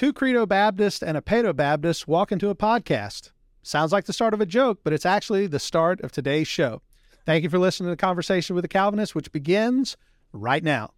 Two Credo Baptists and a Paedo Baptist walk into a podcast. Sounds like the start of a joke, but it's actually the start of today's show. Thank you for listening to the conversation with the Calvinist, which begins right now.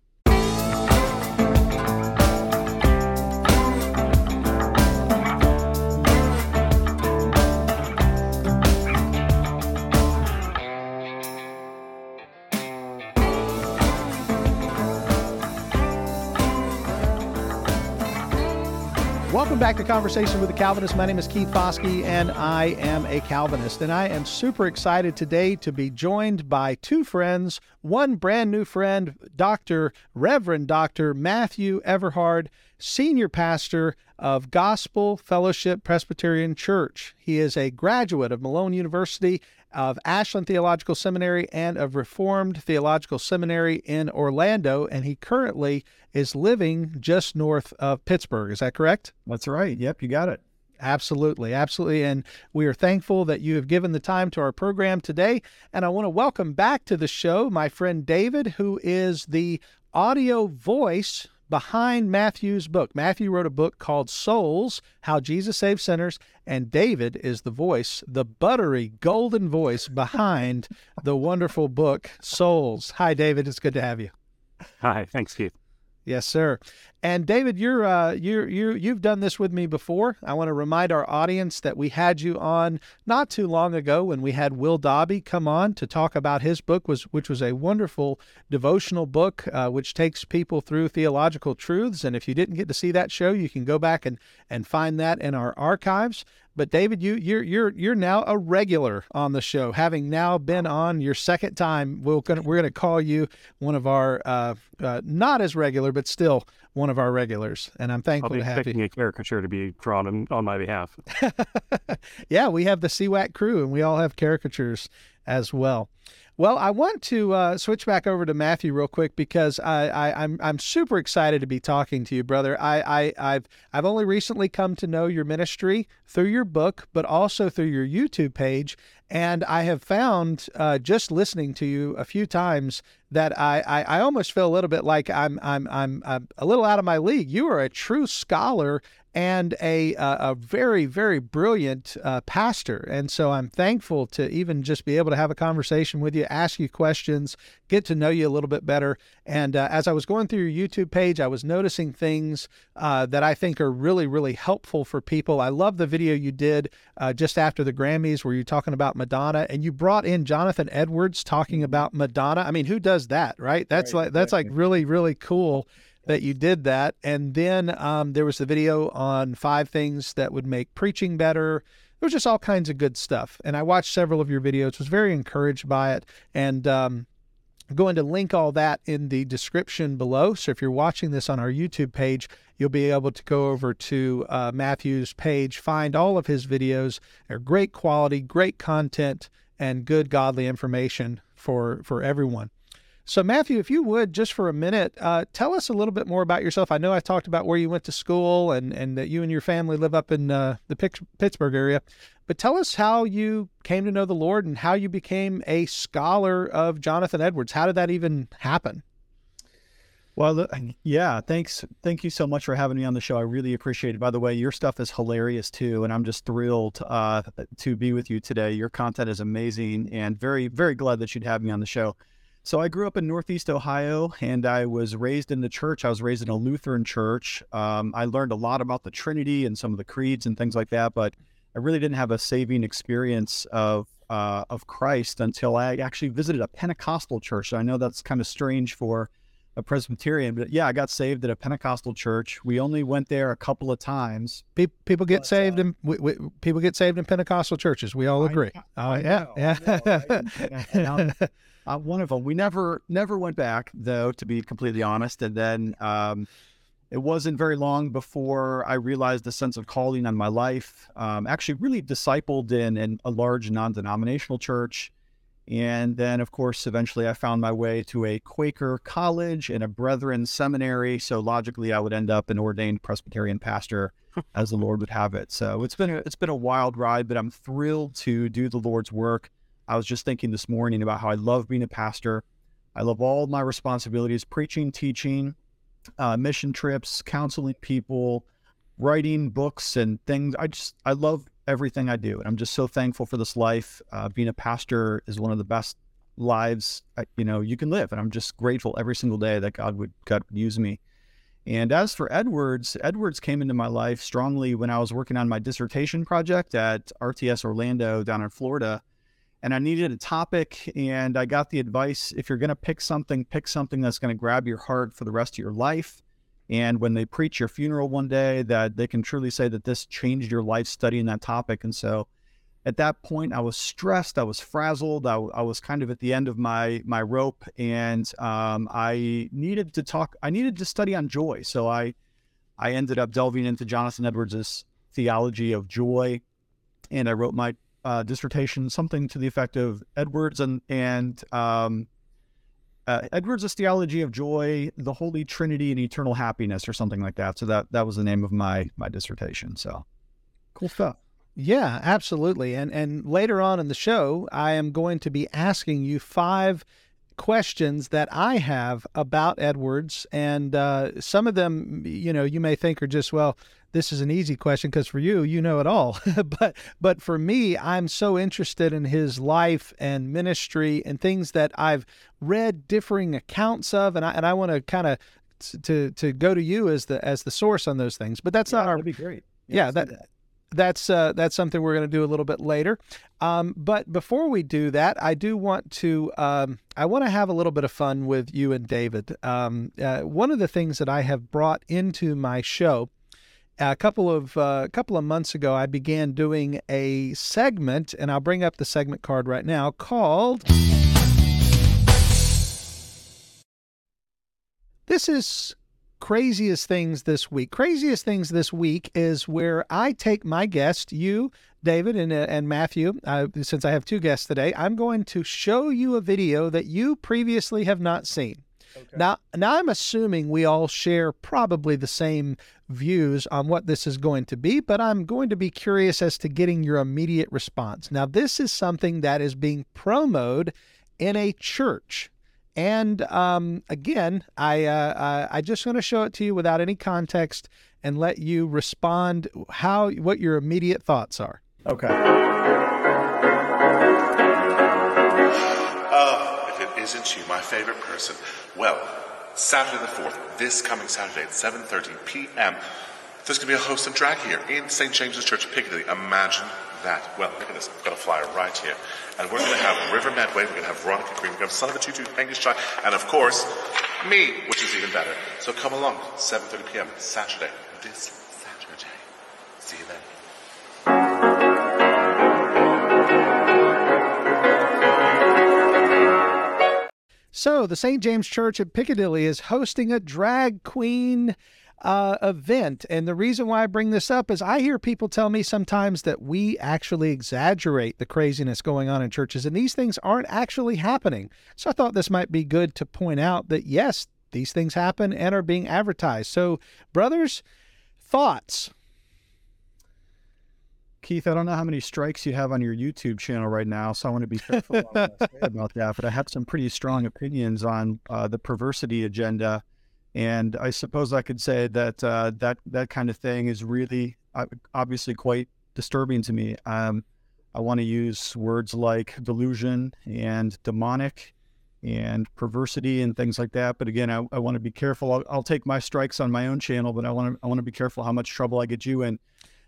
Welcome back to Conversation with the Calvinist. My name is Keith Foskey, and I am a Calvinist. And I am super excited today to be joined by two friends, one brand new friend, Dr. Reverend Dr. Matthew Everhard, senior pastor of Gospel Fellowship Presbyterian Church. He is a graduate of Malone University of Ashland Theological Seminary and of Reformed Theological Seminary in Orlando, and he currently is living just north of Pittsburgh. Is that correct? That's right. Yep, you got it. Absolutely, absolutely. And we are thankful that you have given the time to our program today. And I want to welcome back to the show my friend David, who is the audio voice behind Matthew's book. Matthew wrote a book called Souls How Jesus Saved Sinners, and David is the voice, the buttery golden voice behind the wonderful book Souls. Hi, David. It's good to have you. Hi. Thanks, Keith. Yes, sir. And David, you're uh, you you you've done this with me before. I want to remind our audience that we had you on not too long ago when we had Will Dobby come on to talk about his book, was which was a wonderful devotional book uh, which takes people through theological truths. And if you didn't get to see that show, you can go back and and find that in our archives. But David, you you're you're you're now a regular on the show, having now been on your second time. We're gonna we're gonna call you one of our uh, uh, not as regular, but still one of our regulars, and I'm thankful to have you. a caricature to be drawn on, on my behalf. yeah, we have the CWAC crew, and we all have caricatures as well. Well, I want to uh, switch back over to Matthew real quick because I, I, I'm I'm super excited to be talking to you, brother. I, I I've I've only recently come to know your ministry through your book, but also through your YouTube page, and I have found uh, just listening to you a few times that I, I, I almost feel a little bit like I'm, I'm I'm I'm a little out of my league. You are a true scholar and a a very very brilliant uh, pastor. And so I'm thankful to even just be able to have a conversation with you, ask you questions, get to know you a little bit better. And uh, as I was going through your YouTube page, I was noticing things uh, that I think are really really helpful for people. I love the video you did uh, just after the Grammys where you're talking about Madonna, and you brought in Jonathan Edwards talking mm-hmm. about Madonna. I mean, who does that, right? That's right, like that's exactly. like really really cool that you did that. And then um, there was the video on five things that would make preaching better. There was just all kinds of good stuff. And I watched several of your videos, was very encouraged by it. And um, I'm going to link all that in the description below. So if you're watching this on our YouTube page, you'll be able to go over to uh, Matthew's page, find all of his videos. They're great quality, great content, and good godly information for for everyone. So, Matthew, if you would, just for a minute, uh, tell us a little bit more about yourself. I know I talked about where you went to school and, and that you and your family live up in uh, the Pittsburgh area, but tell us how you came to know the Lord and how you became a scholar of Jonathan Edwards. How did that even happen? Well, yeah, thanks. Thank you so much for having me on the show. I really appreciate it. By the way, your stuff is hilarious too, and I'm just thrilled uh, to be with you today. Your content is amazing, and very, very glad that you'd have me on the show. So I grew up in Northeast Ohio, and I was raised in the church. I was raised in a Lutheran church. Um, I learned a lot about the Trinity and some of the creeds and things like that, but I really didn't have a saving experience of uh, of Christ until I actually visited a Pentecostal church. I know that's kind of strange for a Presbyterian, but yeah, I got saved at a Pentecostal church. We only went there a couple of times. People get but, saved uh, in we, we, people get saved in Pentecostal churches. We all agree. I, I oh yeah, yeah. Uh, one of them. We never never went back though, to be completely honest. And then um, it wasn't very long before I realized the sense of calling on my life. Um, actually, really discipled in, in a large non-denominational church. And then, of course, eventually I found my way to a Quaker college and a Brethren seminary. So logically, I would end up an ordained Presbyterian pastor as the Lord would have it. So it's been a, it's been a wild ride, but I'm thrilled to do the Lord's work I was just thinking this morning about how I love being a pastor. I love all my responsibilities preaching, teaching, uh, mission trips, counseling people, writing books and things. I just I love everything I do, and I'm just so thankful for this life. Uh, being a pastor is one of the best lives uh, you know you can live, and I'm just grateful every single day that God would God would use me. And as for Edwards, Edwards came into my life strongly when I was working on my dissertation project at RTS Orlando down in Florida. And I needed a topic, and I got the advice if you're going to pick something, pick something that's going to grab your heart for the rest of your life. And when they preach your funeral one day, that they can truly say that this changed your life studying that topic. And so at that point, I was stressed, I was frazzled, I, I was kind of at the end of my my rope, and um, I needed to talk. I needed to study on joy. So I I ended up delving into Jonathan Edwards's theology of joy, and I wrote my uh, dissertation, something to the effect of Edwards and and um, uh, Edwards' theology of joy, the Holy Trinity, and eternal happiness, or something like that. So that that was the name of my my dissertation. So cool stuff. Yeah, absolutely. And and later on in the show, I am going to be asking you five questions that I have about Edwards, and uh, some of them, you know, you may think are just well, this is an easy question because for you, you know it all. but but for me, I'm so interested in his life and ministry and things that I've read differing accounts of, and I and I want to kind of to to go to you as the as the source on those things. But that's yeah, not our. That'd be great. Yeah, yeah that, that that's uh, that's something we're going to do a little bit later. Um, but before we do that, I do want to um, I want to have a little bit of fun with you and David. Um, uh, one of the things that I have brought into my show a couple of uh, a couple of months ago, I began doing a segment, and I'll bring up the segment card right now called. This is craziest things this week. Craziest things this week is where I take my guest, you, David, and, uh, and Matthew, uh, since I have two guests today, I'm going to show you a video that you previously have not seen. Okay. Now, now I'm assuming we all share probably the same views on what this is going to be, but I'm going to be curious as to getting your immediate response. Now, this is something that is being promoted in a church. And um, again, I uh, I just want to show it to you without any context and let you respond how what your immediate thoughts are. Okay. Uh, if it isn't you, my favorite person. Well, Saturday the fourth, this coming Saturday at 7:30 p.m. There's going to be a host and drag here in St. James's Church, Piccadilly. Imagine that. Well, look at this. I've got a flyer right here. And we're going to have River Medway, we're going to have Veronica Green, we're going to have Son of a Tutu, Angus Chai, and of course, me, which is even better. So come along, 7.30 p.m. Saturday, this Saturday. See you then. So, the St. James Church at Piccadilly is hosting a drag queen uh, event. And the reason why I bring this up is I hear people tell me sometimes that we actually exaggerate the craziness going on in churches, and these things aren't actually happening. So I thought this might be good to point out that yes, these things happen and are being advertised. So, brothers, thoughts? Keith, I don't know how many strikes you have on your YouTube channel right now, so I want to be careful about that. But I have some pretty strong opinions on uh, the perversity agenda and I suppose I could say that uh, that that kind of thing is really uh, obviously quite disturbing to me. Um, I want to use words like delusion and demonic and perversity and things like that. But again, I, I want to be careful. I'll, I'll, take my strikes on my own channel, but I want to I want to be careful how much trouble I get you in.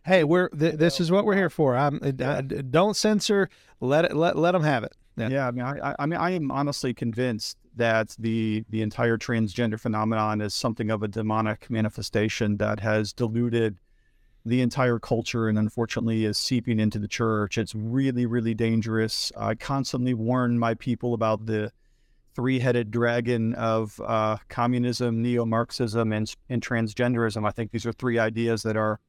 Hey, we're th- this is what we're here for. I'm, uh, don't censor. Let it let let them have it. Yeah. yeah, I mean, I, I mean, I am honestly convinced that the the entire transgender phenomenon is something of a demonic manifestation that has diluted the entire culture and unfortunately is seeping into the church. It's really, really dangerous. I constantly warn my people about the three-headed dragon of uh, communism, neo-Marxism, and, and transgenderism. I think these are three ideas that are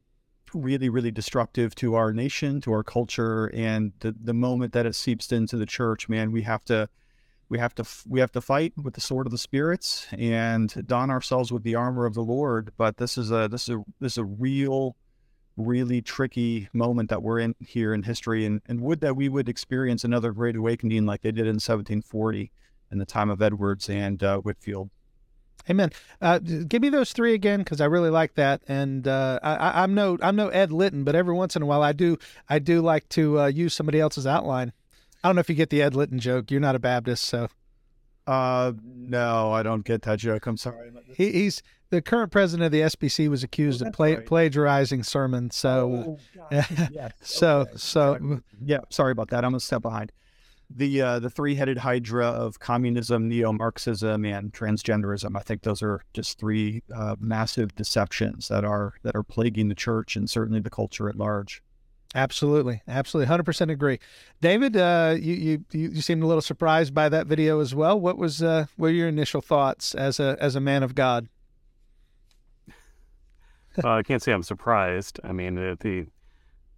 really, really destructive to our nation, to our culture, and the the moment that it seeps into the church, man, we have to we have to we have to fight with the sword of the spirits and don ourselves with the armor of the Lord. But this is a this is a this is a real, really tricky moment that we're in here in history, and and would that we would experience another great awakening like they did in 1740 in the time of Edwards and uh, Whitefield. Amen. Uh, give me those three again because I really like that. And uh, I, I'm no I'm no Ed Litton, but every once in a while I do I do like to uh, use somebody else's outline. I don't know if you get the Ed Litton joke. You're not a Baptist, so Uh, no, I don't get that joke. I'm sorry. he, he's the current president of the SBC was accused of pla- right. plagiarizing sermons. So yes. so okay. so Yeah, sorry about that. I'm a step behind. The uh, the three headed hydra of communism, neo Marxism, and transgenderism. I think those are just three uh, massive deceptions that are that are plaguing the church and certainly the culture at large. Absolutely, absolutely, hundred percent agree. David, uh, you, you you seemed a little surprised by that video as well. What was uh, what were your initial thoughts as a as a man of God? uh, I can't say I'm surprised. I mean, uh, the,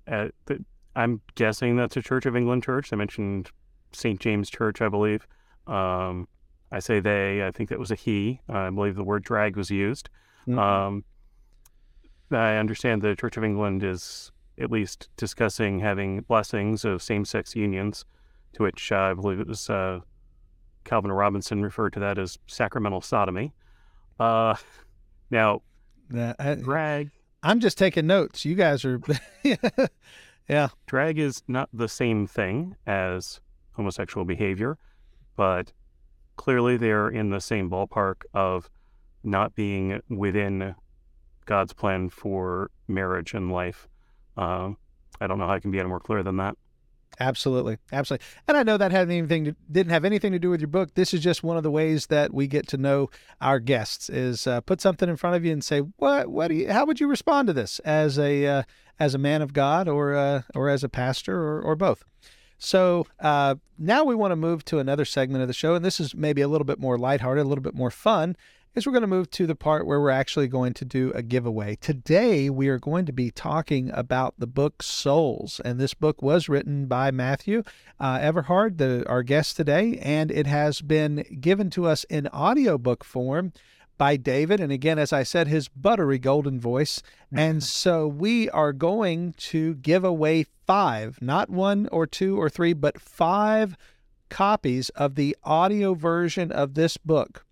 uh, the I'm guessing that's a Church of England church. I mentioned St. James Church, I believe. Um, I say they. I think that was a he. I believe the word drag was used. Mm-hmm. Um, I understand the Church of England is at least discussing having blessings of same-sex unions, to which uh, I believe it was uh, Calvin Robinson referred to that as sacramental sodomy. Uh, now, I, drag I'm just taking notes. You guys are, yeah, drag is not the same thing as homosexual behavior, but clearly they're in the same ballpark of not being within God's plan for marriage and life. Um, I don't know how I can be any more clear than that. absolutely, absolutely. And I know that had anything to, didn't have anything to do with your book. This is just one of the ways that we get to know our guests. Is uh, put something in front of you and say, what what do you? How would you respond to this as a uh, as a man of God or uh, or as a pastor or or both? So uh, now we want to move to another segment of the show, and this is maybe a little bit more lighthearted, a little bit more fun. Is we're going to move to the part where we're actually going to do a giveaway. Today we are going to be talking about the book Souls, and this book was written by Matthew uh, Everhard, the, our guest today, and it has been given to us in audiobook form by David. And again, as I said, his buttery golden voice. And so we are going to give away five, not one or two or three, but five copies of the audio version of this book.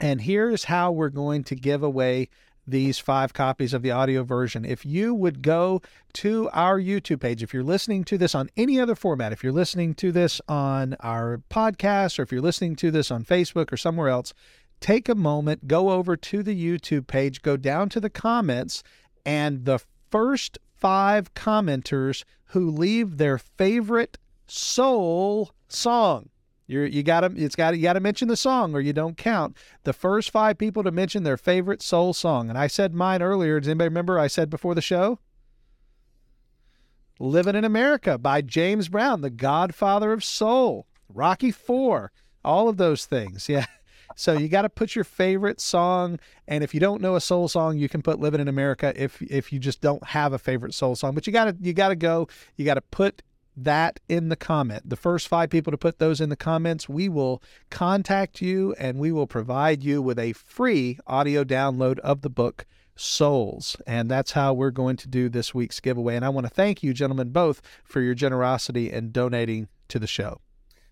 And here's how we're going to give away these five copies of the audio version. If you would go to our YouTube page, if you're listening to this on any other format, if you're listening to this on our podcast, or if you're listening to this on Facebook or somewhere else, take a moment, go over to the YouTube page, go down to the comments, and the first five commenters who leave their favorite soul song. You're, you got to it's got you got to mention the song or you don't count. The first five people to mention their favorite soul song, and I said mine earlier. Does anybody remember? I said before the show. "Living in America" by James Brown, the Godfather of soul. Rocky Four, all of those things. Yeah. So you got to put your favorite song, and if you don't know a soul song, you can put "Living in America." If if you just don't have a favorite soul song, but you got to you got to go. You got to put that in the comment. The first five people to put those in the comments, we will contact you and we will provide you with a free audio download of the book Souls. And that's how we're going to do this week's giveaway. And I want to thank you, gentlemen, both for your generosity in donating to the show.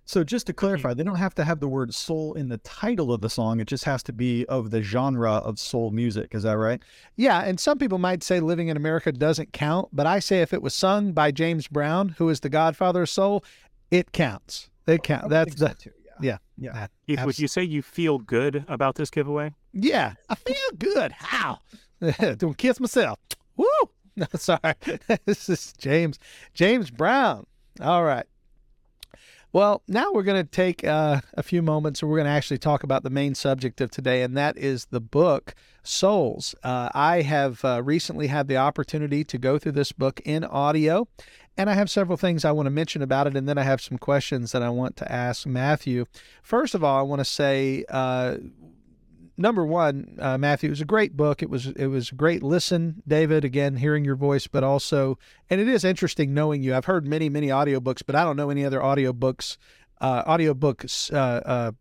So just to mm-hmm. clarify, they don't have to have the word soul in the title of the song. It just has to be of the genre of soul music. Is that right? Yeah, and some people might say Living in America doesn't count, but I say if it was sung by James Brown, who is the godfather of soul, it counts. It oh, counts. That's the, too. yeah. Yeah. that- Keith, would you say you feel good about this giveaway? Yeah, I feel good. How? Doing kiss myself. Woo! No, sorry. this is James James Brown. All right. Well, now we're going to take uh, a few moments and we're going to actually talk about the main subject of today, and that is the book Souls. Uh, I have uh, recently had the opportunity to go through this book in audio, and I have several things I want to mention about it, and then I have some questions that I want to ask Matthew. First of all, I want to say uh, number one, uh, Matthew, it was a great book. It was it was a great listen, David. Again, hearing your voice, but also, and it is interesting knowing you. I've heard many many audiobooks, but I don't know any other audiobooks. Uh, audiobooks. Uh, uh,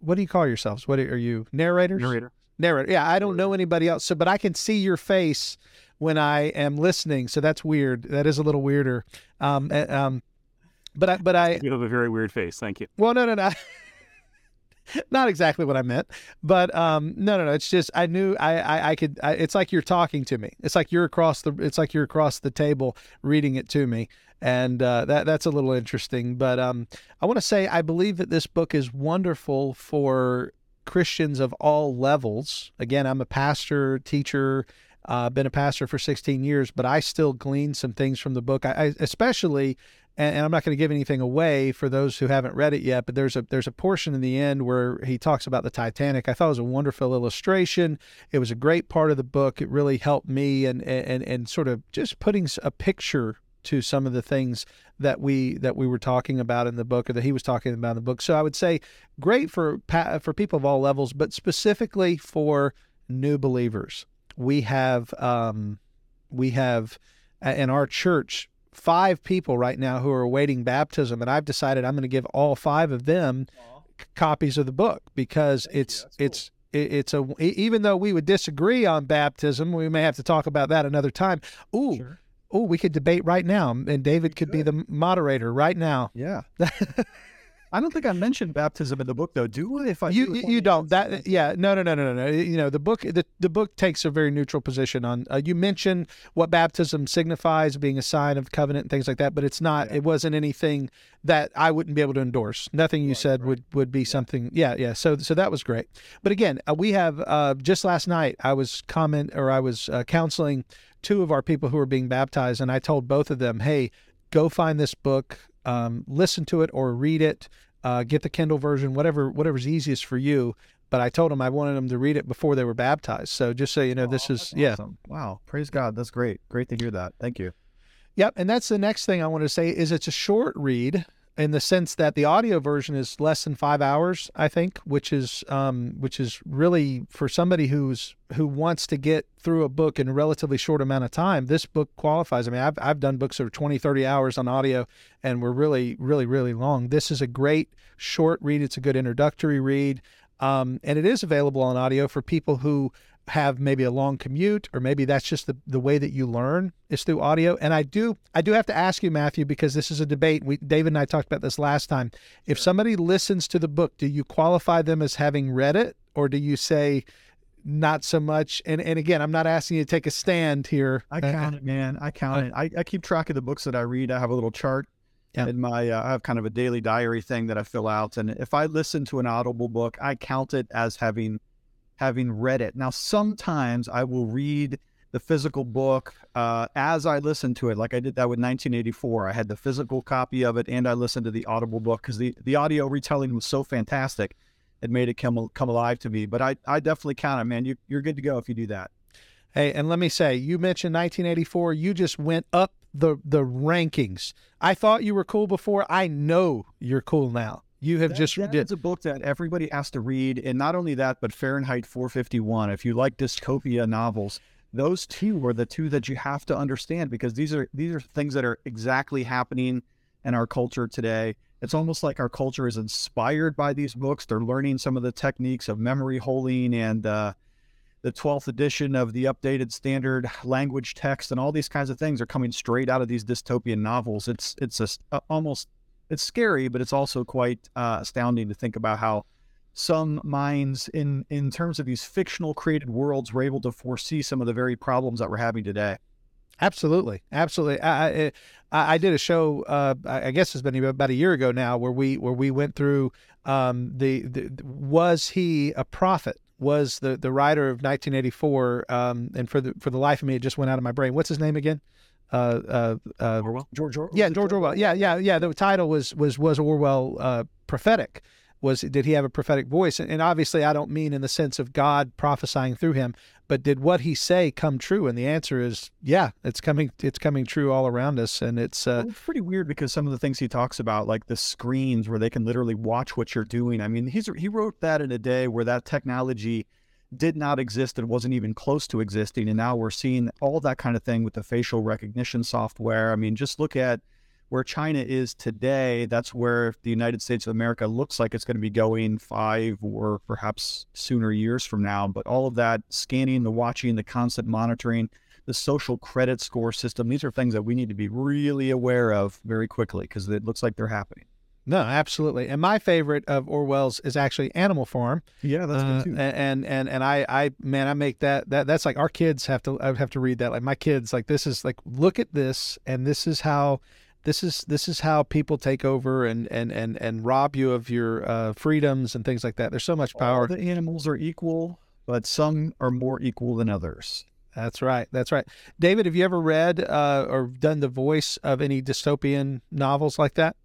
what do you call yourselves? What are you? Narrators. Narrator. Narrator. Yeah, I don't know anybody else. So, but I can see your face when I am listening. So that's weird. That is a little weirder. Um, um, but I, but I, You have a very weird face. Thank you. well, no, no, no. not exactly what I meant, but um, no, no, no. It's just I knew I, I, I could. I, it's like you're talking to me. It's like you're across the. It's like you're across the table reading it to me, and uh, that that's a little interesting. But um, I want to say I believe that this book is wonderful for Christians of all levels. Again, I'm a pastor, teacher. Uh, been a pastor for 16 years, but I still glean some things from the book. I, I especially and, I'm not going to give anything away for those who haven't read it yet, but there's a there's a portion in the end where he talks about the Titanic. I thought it was a wonderful illustration. It was a great part of the book. It really helped me and and and sort of just putting a picture to some of the things that we that we were talking about in the book or that he was talking about in the book. So I would say great for for people of all levels, but specifically for new believers. We have um, we have in our church five people right now who are awaiting baptism, and I've decided I'm going to give all five of them c- copies of the book because Thank it's cool. it's it's a even though we would disagree on baptism, we may have to talk about that another time. Ooh. Sure. Oh, we could debate right now, and David could be the moderator right now. Yeah. I don't think I mentioned baptism in the book, though. Do I? If I you do, you don't that yeah no no no no no you know the book the, the book takes a very neutral position on uh, you mention what baptism signifies being a sign of covenant and things like that, but it's not yeah. it wasn't anything that I wouldn't be able to endorse. Nothing you right, said right. would would be yeah. something yeah yeah so so that was great. But again, uh, we have uh, just last night I was comment or I was uh, counseling two of our people who were being baptized, and I told both of them, hey, go find this book um, listen to it or read it, uh, get the Kindle version, whatever whatever's easiest for you. But I told them I wanted them to read it before they were baptized. So just so you know, oh, this is yeah. Awesome. Wow, praise God, that's great. Great to hear that. Thank you. Yep, and that's the next thing I want to say is it's a short read in the sense that the audio version is less than five hours, I think, which is um, which is really for somebody who's who wants to get through a book in a relatively short amount of time. This book qualifies. I mean, I've I've done books that are 20, 30 hours on audio and were really, really, really long. This is a great short read. It's a good introductory read. Um, and it is available on audio for people who have maybe a long commute or maybe that's just the, the way that you learn is through audio. And i do i do have to ask you matthew because this is a debate. We david and i talked about this last time. If somebody listens to the book do you qualify them as having read it or do you say not so much? And and again i'm not asking you to take a stand here. I count it man. I count uh, it I, I keep track of the books that i read. I have a little chart yeah. in my uh, i have kind of a daily diary thing that i fill out. And if i listen to an audible book i count it as having having read it. Now, sometimes I will read the physical book uh, as I listen to it, like I did that with 1984. I had the physical copy of it and I listened to the audible book because the, the audio retelling was so fantastic. It made it come, come alive to me. But I, I definitely count it, man. You, you're good to go if you do that. Hey, and let me say, you mentioned 1984. You just went up the the rankings. I thought you were cool before. I know you're cool now. You have that, just that did. a book that everybody has to read, and not only that, but Fahrenheit 451. If you like dystopia novels, those two are the two that you have to understand because these are these are things that are exactly happening in our culture today. It's almost like our culture is inspired by these books. They're learning some of the techniques of memory holding and uh, the 12th edition of the updated standard language text and all these kinds of things are coming straight out of these dystopian novels. It's it's a, uh, almost it's scary, but it's also quite uh, astounding to think about how some minds in in terms of these fictional created worlds were able to foresee some of the very problems that we're having today. Absolutely, absolutely. I, I, I did a show. Uh, I guess it's been about a year ago now, where we where we went through um, the, the was he a prophet? Was the the writer of 1984? Um, and for the for the life of me, it just went out of my brain. What's his name again? Uh, uh, uh, Orwell. George Orwell. Yeah, George Orwell. Yeah, yeah, yeah. The title was was was Orwell uh, prophetic. Was did he have a prophetic voice? And, and obviously, I don't mean in the sense of God prophesying through him, but did what he say come true? And the answer is, yeah, it's coming. It's coming true all around us, and it's, uh, well, it's pretty weird because some of the things he talks about, like the screens where they can literally watch what you're doing. I mean, he's he wrote that in a day where that technology did not exist and wasn't even close to existing. And now we're seeing all that kind of thing with the facial recognition software. I mean, just look at where China is today. That's where the United States of America looks like it's going to be going five or perhaps sooner years from now. But all of that scanning, the watching, the constant monitoring, the social credit score system, these are things that we need to be really aware of very quickly because it looks like they're happening. No, absolutely. And my favorite of Orwell's is actually Animal Farm. Yeah, that's Uh, good too. and and and I I man I make that that that's like our kids have to I have to read that like my kids like this is like look at this and this is how this is this is how people take over and and and and rob you of your uh, freedoms and things like that. There's so much power. All the animals are equal, but some are more equal than others. That's right. That's right. David, have you ever read uh, or done the voice of any dystopian novels like that?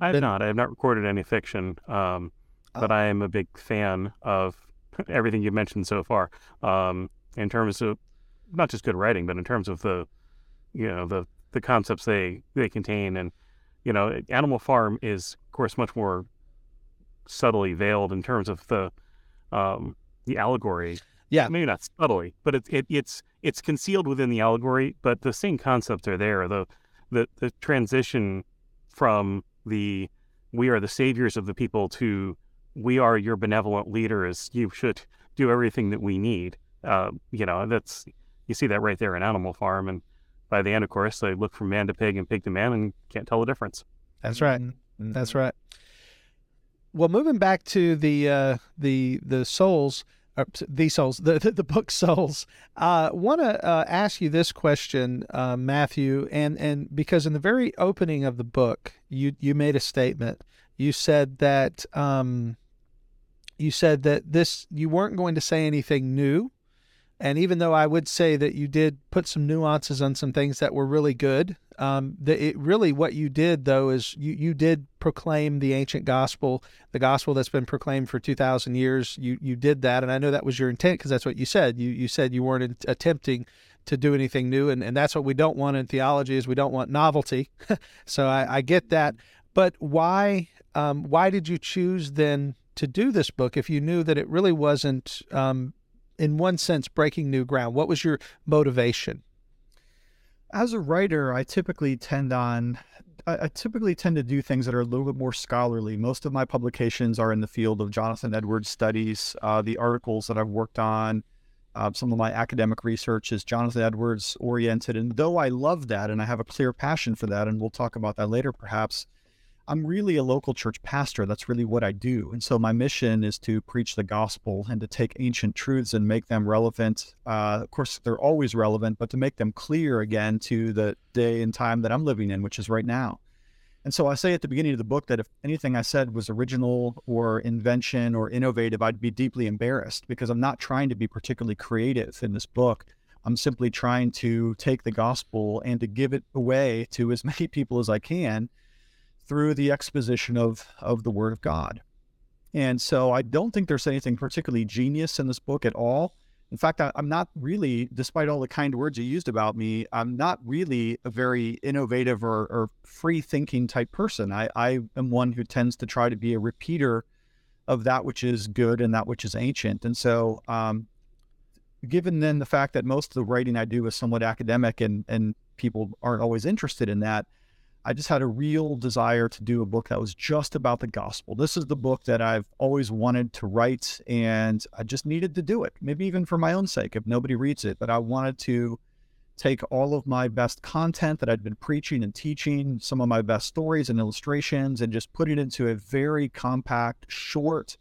I have Then- not. I have not recorded any fiction, um, but I am a big fan of everything you've mentioned so far. Um, in terms of not just good writing, but in terms of the, you know, the the concepts they they contain, and you know, Animal Farm is of course much more subtly veiled in terms of the um, the allegory. Yeah. maybe not subtly, but it's it, it's it's concealed within the allegory. But the same concepts are there. The the the transition from the we are the saviors of the people to we are your benevolent leaders. You should do everything that we need. Uh, you know, that's you see that right there in Animal Farm, and by the end, of course, they look from man to pig and pig to man, and can't tell the difference. That's right. Mhm. That's right. Well, moving back to the uh, the the souls, the souls, the the, the book souls. Uh, Want to uh, ask you this question, uh, Matthew, and and because in the very opening of the book, you you made a statement. You said that um, you said that this you weren't going to say anything new, and even though I would say that you did put some nuances on some things that were really good, um, the, it really what you did though is you you did proclaim the ancient gospel, the gospel that's been proclaimed for two thousand years. You you did that, and I know that was your intent because that's what you said. You you said you weren't in- attempting to do anything new, and, and that's what we don't want in theology is we don't want novelty. so I, I get that, but why um, why did you choose then to do this book if you knew that it really wasn't um, in one sense breaking new ground? What was your motivation? As a writer, I typically tend on I, typically tend to do things that are a little bit more scholarly. Most of my publications are in the field of Jonathan Edwards studies. Uh, the articles that I've worked on, uh, some of my academic research is Jonathan Edwards oriented. And though I love that and I have a clear passion for that, and we'll talk about that later perhaps, I'm really a local church pastor. That's really what I do. And so my mission is to preach the gospel and to take ancient truths and make them relevant. Uh, of course, they're always relevant, but to make them clear again to the day and time that I'm living in, which is right now. And so I say at the beginning of the book that if anything I said was original or invention or innovative, I'd be deeply embarrassed because I'm not trying to be particularly creative in this book. I'm simply trying to take the gospel and to give it away to as many people as I can through the exposition of of the word of God. And so I don't think there's anything particularly genius in this book at all. In fact, I, I'm not really, despite all the kind words you used about me, I'm not really a very innovative or, or free thinking type person. I, I am one who tends to try to be a repeater of that which is good and that which is ancient. And so, um, given then the fact that most of the writing I do is somewhat academic and, and people aren't always interested in that, I just had a real desire to do a book that was just about the gospel. This is the book that I've always wanted to write, and I just needed to do it, maybe even for my own sake if nobody reads it. But I wanted to take all of my best content that I'd been preaching and teaching, some of my best stories and illustrations, and just put it into a very compact, short,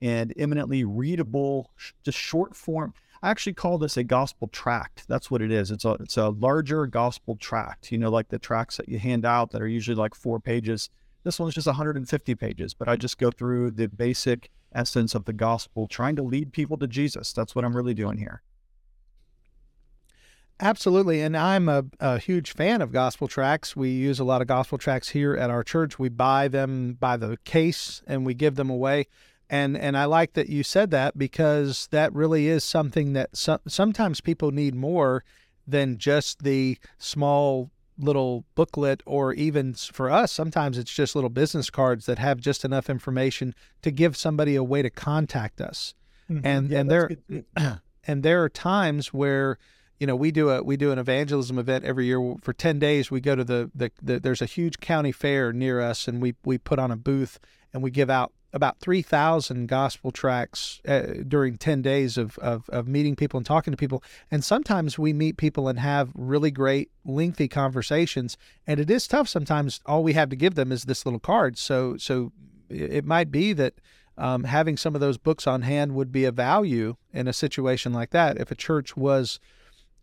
and eminently readable, just short form. I actually call this a gospel tract. That's what it is. It's a it's a larger gospel tract. You know, like the tracts that you hand out that are usually like four pages. This one's just 150 pages, but I just go through the basic essence of the gospel, trying to lead people to Jesus. That's what I'm really doing here. Absolutely. And I'm a, a huge fan of gospel tracts. We use a lot of gospel tracts here at our church. We buy them by the case and we give them away. And and I like that you said that because that really is something that so, sometimes people need more than just the small little booklet or even for us sometimes it's just little business cards that have just enough information to give somebody a way to contact us. And Yeah, and there and there are times where you know we do a we do an evangelism event every year. For 10 days we go to the, the, the there's a huge county fair near us and we we put on a booth and we give out about 3,000 gospel tracts uh, during 10 days of, of, of meeting people and talking to people. And sometimes we meet people and have really great, lengthy conversations. And it is tough sometimes. All we have to give them is this little card. So, so it might be that um, having some of those books on hand would be a value in a situation like that. If a church was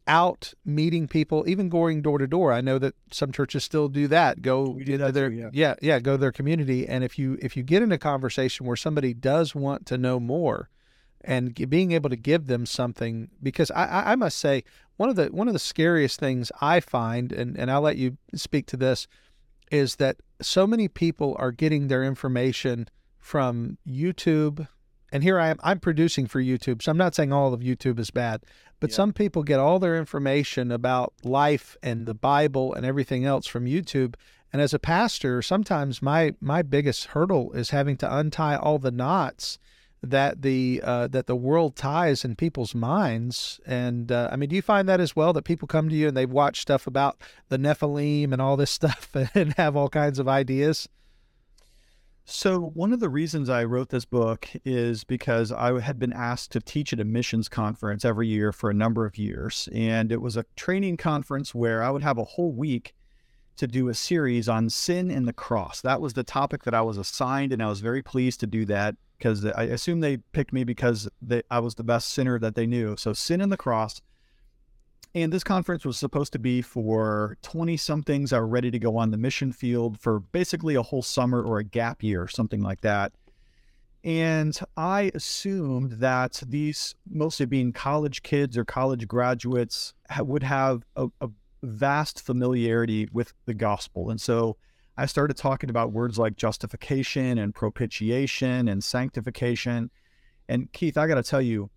out meeting people, even going door to door. I know that some churches still do that. Go do that their too, yeah. yeah yeah go to their community, and if you if you get in a conversation where somebody does want to know more, and g- being able to give them something, because I, I I must say one of the one of the scariest things I find, and and I'll let you speak to this, is that so many people are getting their information from YouTube. And here I am, I'm producing for YouTube. So I'm not saying all of YouTube is bad, but Yeah. some people get all their information about life and the Bible and everything else from YouTube. And as a pastor, sometimes my my biggest hurdle is having to untie all the knots that the uh, that the world ties in people's minds. And uh, I mean, do you find that as well? That people come to you and they've watched stuff about the Nephilim and all this stuff and have all kinds of ideas. So, one of the reasons I wrote this book is because I had been asked to teach at a missions conference every year for a number of years. And it was a training conference where I would have a whole week to do a series on sin and the cross. That was the topic that I was assigned, and I was very pleased to do that because I assume they picked me because they, I was the best sinner that they knew. So, sin and the cross. And this conference was supposed to be for 20 somethings that were ready to go on the mission field for basically a whole summer or a gap year, something like that. And I assumed that these, mostly being college kids or college graduates, would have a, a vast familiarity with the gospel. And so I started talking about words like justification and propitiation and sanctification. And Keith, I got to tell you,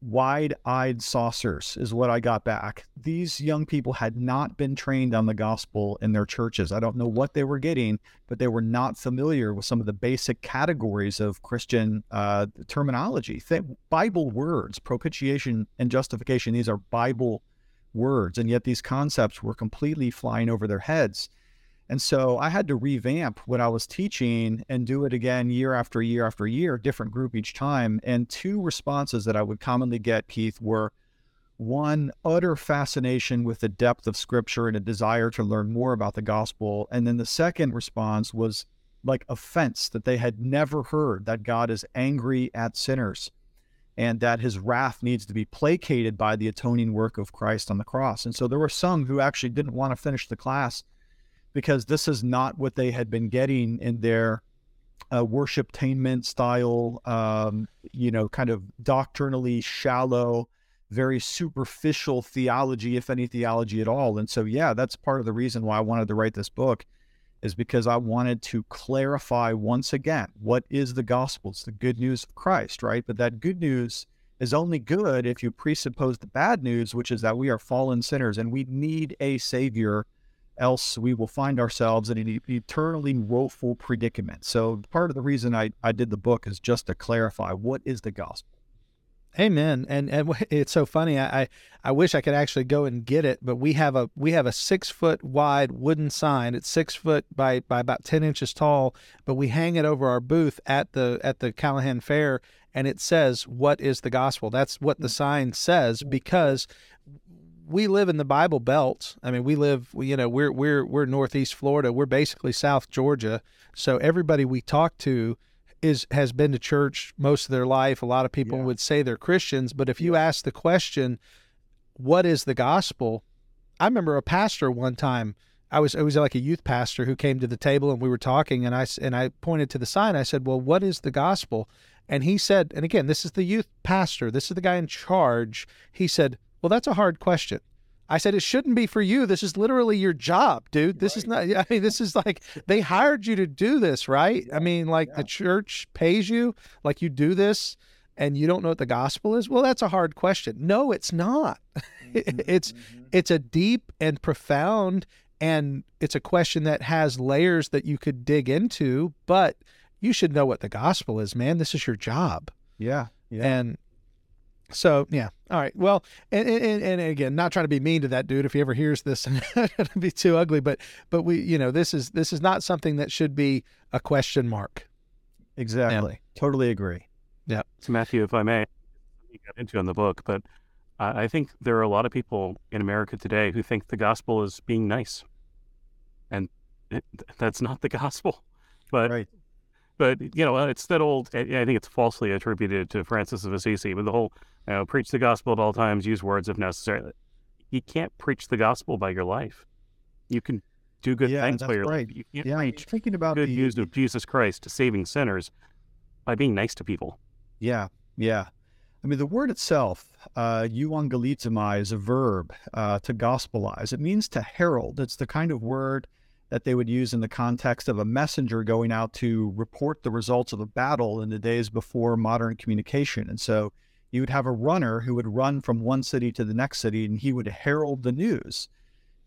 wide eyed saucers is what I got back. These young people had not been trained on the gospel in their churches. I don't know what they were getting, but they were not familiar with some of the basic categories of Christian uh, terminology. Th- Bible words, propitiation and justification, these are Bible words. And yet these concepts were completely flying over their heads. And so I had to revamp what I was teaching and do it again year after year after year, different group each time. And two responses that I would commonly get, Keith, were one, utter fascination with the depth of scripture and a desire to learn more about the gospel. And then the second response was like offense that they had never heard that God is angry at sinners and that his wrath needs to be placated by the atoning work of Christ on the cross. And so there were some who actually didn't want to finish the class because this is not what they had been getting in their uh, worshiptainment style, um, you know, kind of doctrinally shallow, very superficial theology, if any theology at all. And so, yeah, that's part of the reason why I wanted to write this book, is because I wanted to clarify once again what is the gospel? It's the good news of Christ, right? But that good news is only good if you presuppose the bad news, which is that we are fallen sinners and we need a savior else we will find ourselves in an eternally woeful predicament. So part of the reason I, I did the book is just to clarify what is the gospel. Amen. And and it's so funny. I, I I wish I could actually go and get it, but we have a we have a six foot wide wooden sign. It's six foot by by about ten inches tall, but we hang it over our booth at the at the Callahan Fair, and it says, "What is the gospel?" That's what the sign says because we live in the Bible Belt. I mean, we live, you know, we're we're we're Northeast Florida. We're basically South Georgia. So everybody we talk to is has been to church most of their life. A lot of people Yeah. would say they're Christians, but if you ask the question, "What is the gospel?" I remember a pastor one time. I was it was like a youth pastor who came to the table and we were talking and I and I pointed to the sign. I said, "Well, what is the gospel?" And he said, and again, this is the youth pastor. This is the guy in charge. He said, "Well, that's a hard question." I said, "It shouldn't be for you. This is literally your job, dude. This is not. I mean, this is like they hired you to do this, right? I mean, like the church pays you, like you do this, and you don't know what the gospel is. Well, that's a hard question. No, it's not. Mm-hmm, it's mm-hmm. it's a deep and profound, and it's a question that has layers that you could dig into. But you should know what the gospel is, man. This is your job. Yeah. Yeah. And so, yeah. All right. Well, and, and, and again, not trying to be mean to that dude if he ever hears this and it'd be too ugly, but, but we, you know, this is, this is not something that should be a question mark. Exactly. Totally agree. Yeah. So Matthew, if I may, you got into in the book, but I I think there are a lot of people in America today who think the gospel is being nice, and it, that's not the gospel. But Right. but you know, it's that old. I I think it's falsely attributed to Francis of Assisi, but the whole you know, preach the gospel at all times, use words if necessary. You can't preach the gospel by your life. You can do good Yeah, things by your right. life. You can't Yeah. preach Thinking about good the, news of Jesus Christ to saving sinners by being nice to people. Yeah, yeah. I mean, the word itself, uh, euangelizomai, is a verb uh, to gospelize. It means to herald. It's the kind of word that they would use in the context of a messenger going out to report the results of a battle in the days before modern communication. And so you would have a runner who would run from one city to the next city and he would herald the news.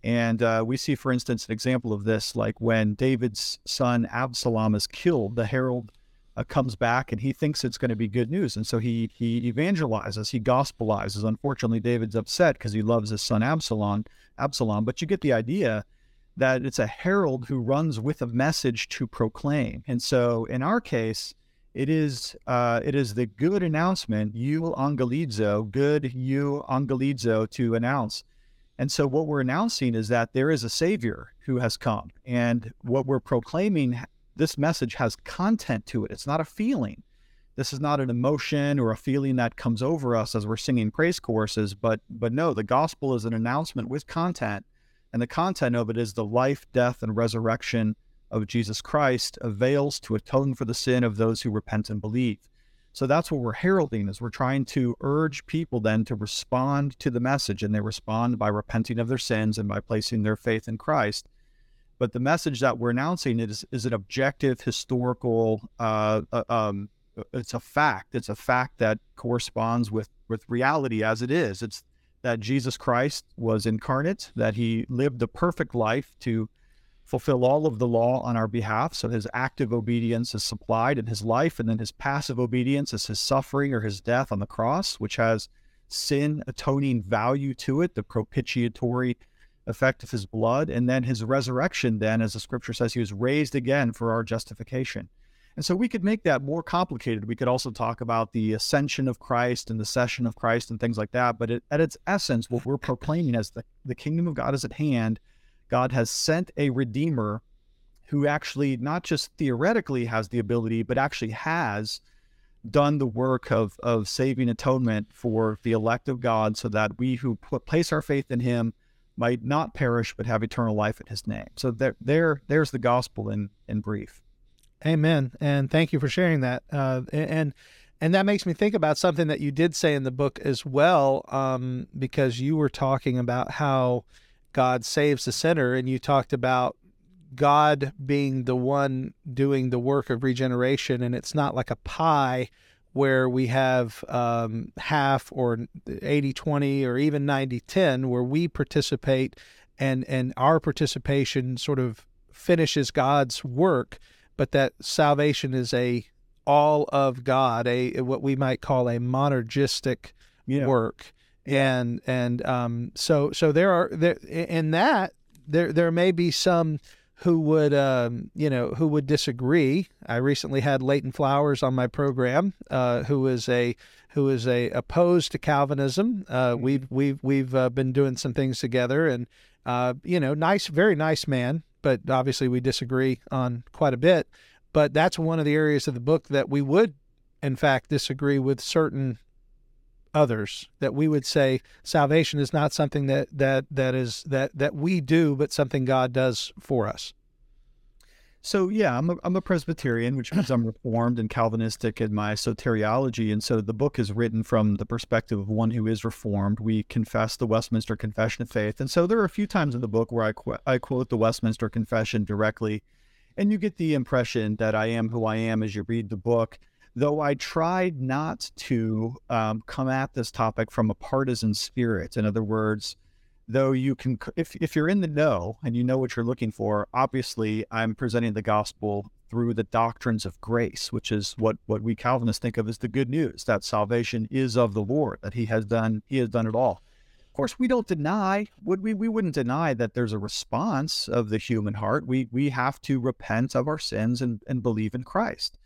And uh, we see, for instance, an example of this, like when David's son Absalom is killed, the herald uh, comes back and he thinks it's going to be good news, and so he he evangelizes, he gospelizes. Unfortunately, David's upset because he loves his son Absalom. Absalom, but you get the idea that it's a herald who runs with a message to proclaim. And so, in our case, it is uh, it is the good announcement, euangelizo, good you angelizo to announce. And so, what we're announcing is that there is a Savior who has come, and what we're proclaiming this message has content to it. It's not a feeling. This is not an emotion or a feeling that comes over us as we're singing praise choruses, but but no, the gospel is an announcement with content, and the content of it is the life, death, and resurrection of Jesus Christ avails to atone for the sin of those who repent and believe. So that's what we're heralding is we're trying to urge people then to respond to the message, and they respond by repenting of their sins and by placing their faith in Christ. But the message that we're announcing is is an objective historical. Uh, uh, um, it's a fact. It's a fact that corresponds with with reality as it is. It's that Jesus Christ was incarnate, that he lived a perfect life to fulfill all of the law on our behalf. So his active obedience is supplied in his life, and then his passive obedience is his suffering or his death on the cross, which has sin atoning value to it, the propitiatory effect of his blood, and then his resurrection, then, as the scripture says, he was raised again for our justification. And so we could make that more complicated. We could also talk about the ascension of Christ and the session of Christ and things like that. But it, at its essence, what we're proclaiming as the, the kingdom of God is at hand. God has sent a redeemer who actually not just theoretically has the ability, but actually has done the work of, of saving atonement for the elect of God so that we who put, place our faith in him might not perish but have eternal life in his name. So there, there there's the gospel in, in brief. Amen. And thank you for sharing that. Uh, and and that makes me think about something that you did say in the book as well, um, because you were talking about how God saves the sinner, and you talked about God being the one doing the work of regeneration, and it's not like a pie where we have um, half or 80 20 or even 90 10 where we participate and and our participation sort of finishes God's work but that salvation is a all of God, a what we might call a monergistic Yeah. work, and and um, so so there are there in that there there may be some who would um, you know who would disagree. I recently had Leighton Flowers on my program, uh, who is a who is a opposed to Calvinism. Uh, we've we've we've uh, been doing some things together, and uh, you know, nice, very nice man. But obviously, we disagree on quite a bit. But that's one of the areas of the book that we would, in fact, disagree with certain others. That we would say salvation is not something that that that is that that we do, but something God does for us. So yeah, I'm a, I'm a Presbyterian, which means I'm Reformed and Calvinistic in my soteriology, and so the book is written from the perspective of one who is Reformed. We confess the Westminster Confession of Faith, and so there are a few times in the book where I qu- I quote the Westminster Confession directly, and you get the impression that I am who I am as you read the book. Though I tried not to um, come at this topic from a partisan spirit. In other words, though you can if, if you're in the know and you know what you're looking for obviously i'm presenting the gospel through the doctrines of grace which is what what we calvinists think of as the good news that salvation is of the lord that he has done he has done it all. Of course we don't deny would we? We wouldn't deny that there's a response of the human heart. We we have to repent of our sins and, and believe in christ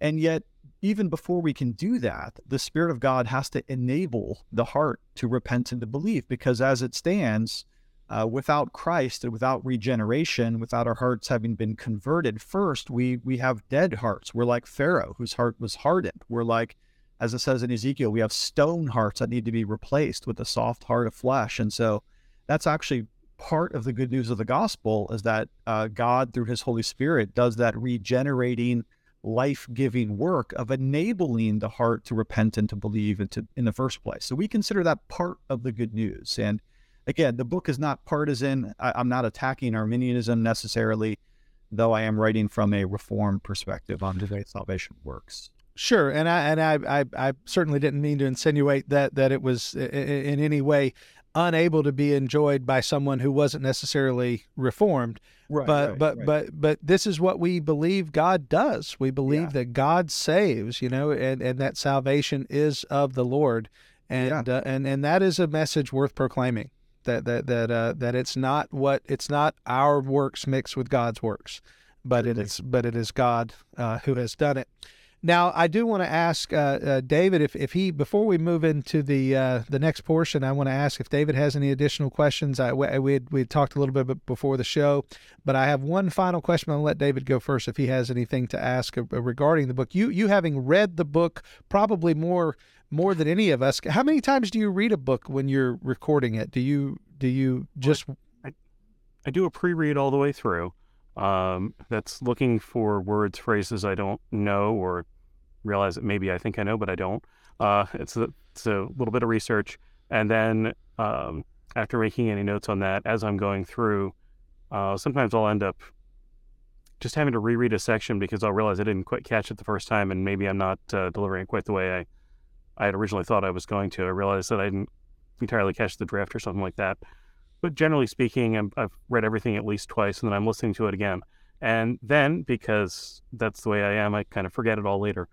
And yet, even before we can do that, the Spirit of God has to enable the heart to repent and to believe, because as it stands, uh, without Christ and without regeneration, without our hearts having been converted, first we we have dead hearts. We're like Pharaoh, whose heart was hardened. We're like, as it says in Ezekiel, we have stone hearts that need to be replaced with a soft heart of flesh. And so, that's actually part of the good news of the gospel is that uh, God, through His Holy Spirit, does that regenerating, life-giving work of enabling the heart to repent and to believe into in the first place. So we consider that part of the good news and again, the book is not partisan. I, am not attacking Arminianism necessarily, though I am writing from a reformed perspective on the way salvation works. Sure, and I and I, I, I certainly didn't mean to insinuate that that it was in any way unable to be enjoyed by someone who wasn't necessarily reformed. Right, but right, but right. but but this is what we believe God does. We believe Yeah. that God saves, you know, and and that salvation is of the Lord, and uh, and and that is a message worth proclaiming. That that that uh, that it's not what it's not our works mixed with God's works, but it is but it is God uh, who has done it. Now, I do want to ask uh, uh, David if, if he before we move into the uh, the next portion, I want to ask if David has any additional questions. I, we we had, we had talked a little bit before the show, but I have one final question. I'll let David go first if he has anything to ask uh, regarding the book. You you having read the book probably more more than any of us. How many times do you read a book when you're recording it? Do you do you just I do a pre-read all the way through. Um, that's looking for words, phrases I don't know or realize that maybe I think I know, but I don't. Uh, it's a, it's a little bit of research, and then um, after making any notes on that, as I'm going through, uh, sometimes I'll end up just having to reread a section because I'll realize I didn't quite catch it the first time, and maybe I'm not uh, delivering it quite the way I I had originally thought I was going to. I realized that I didn't entirely catch the drift or something like that but generally speaking, I'm, I've read everything at least twice, and then I'm listening to it again. And then, because that's the way I am, I kind of forget it all later.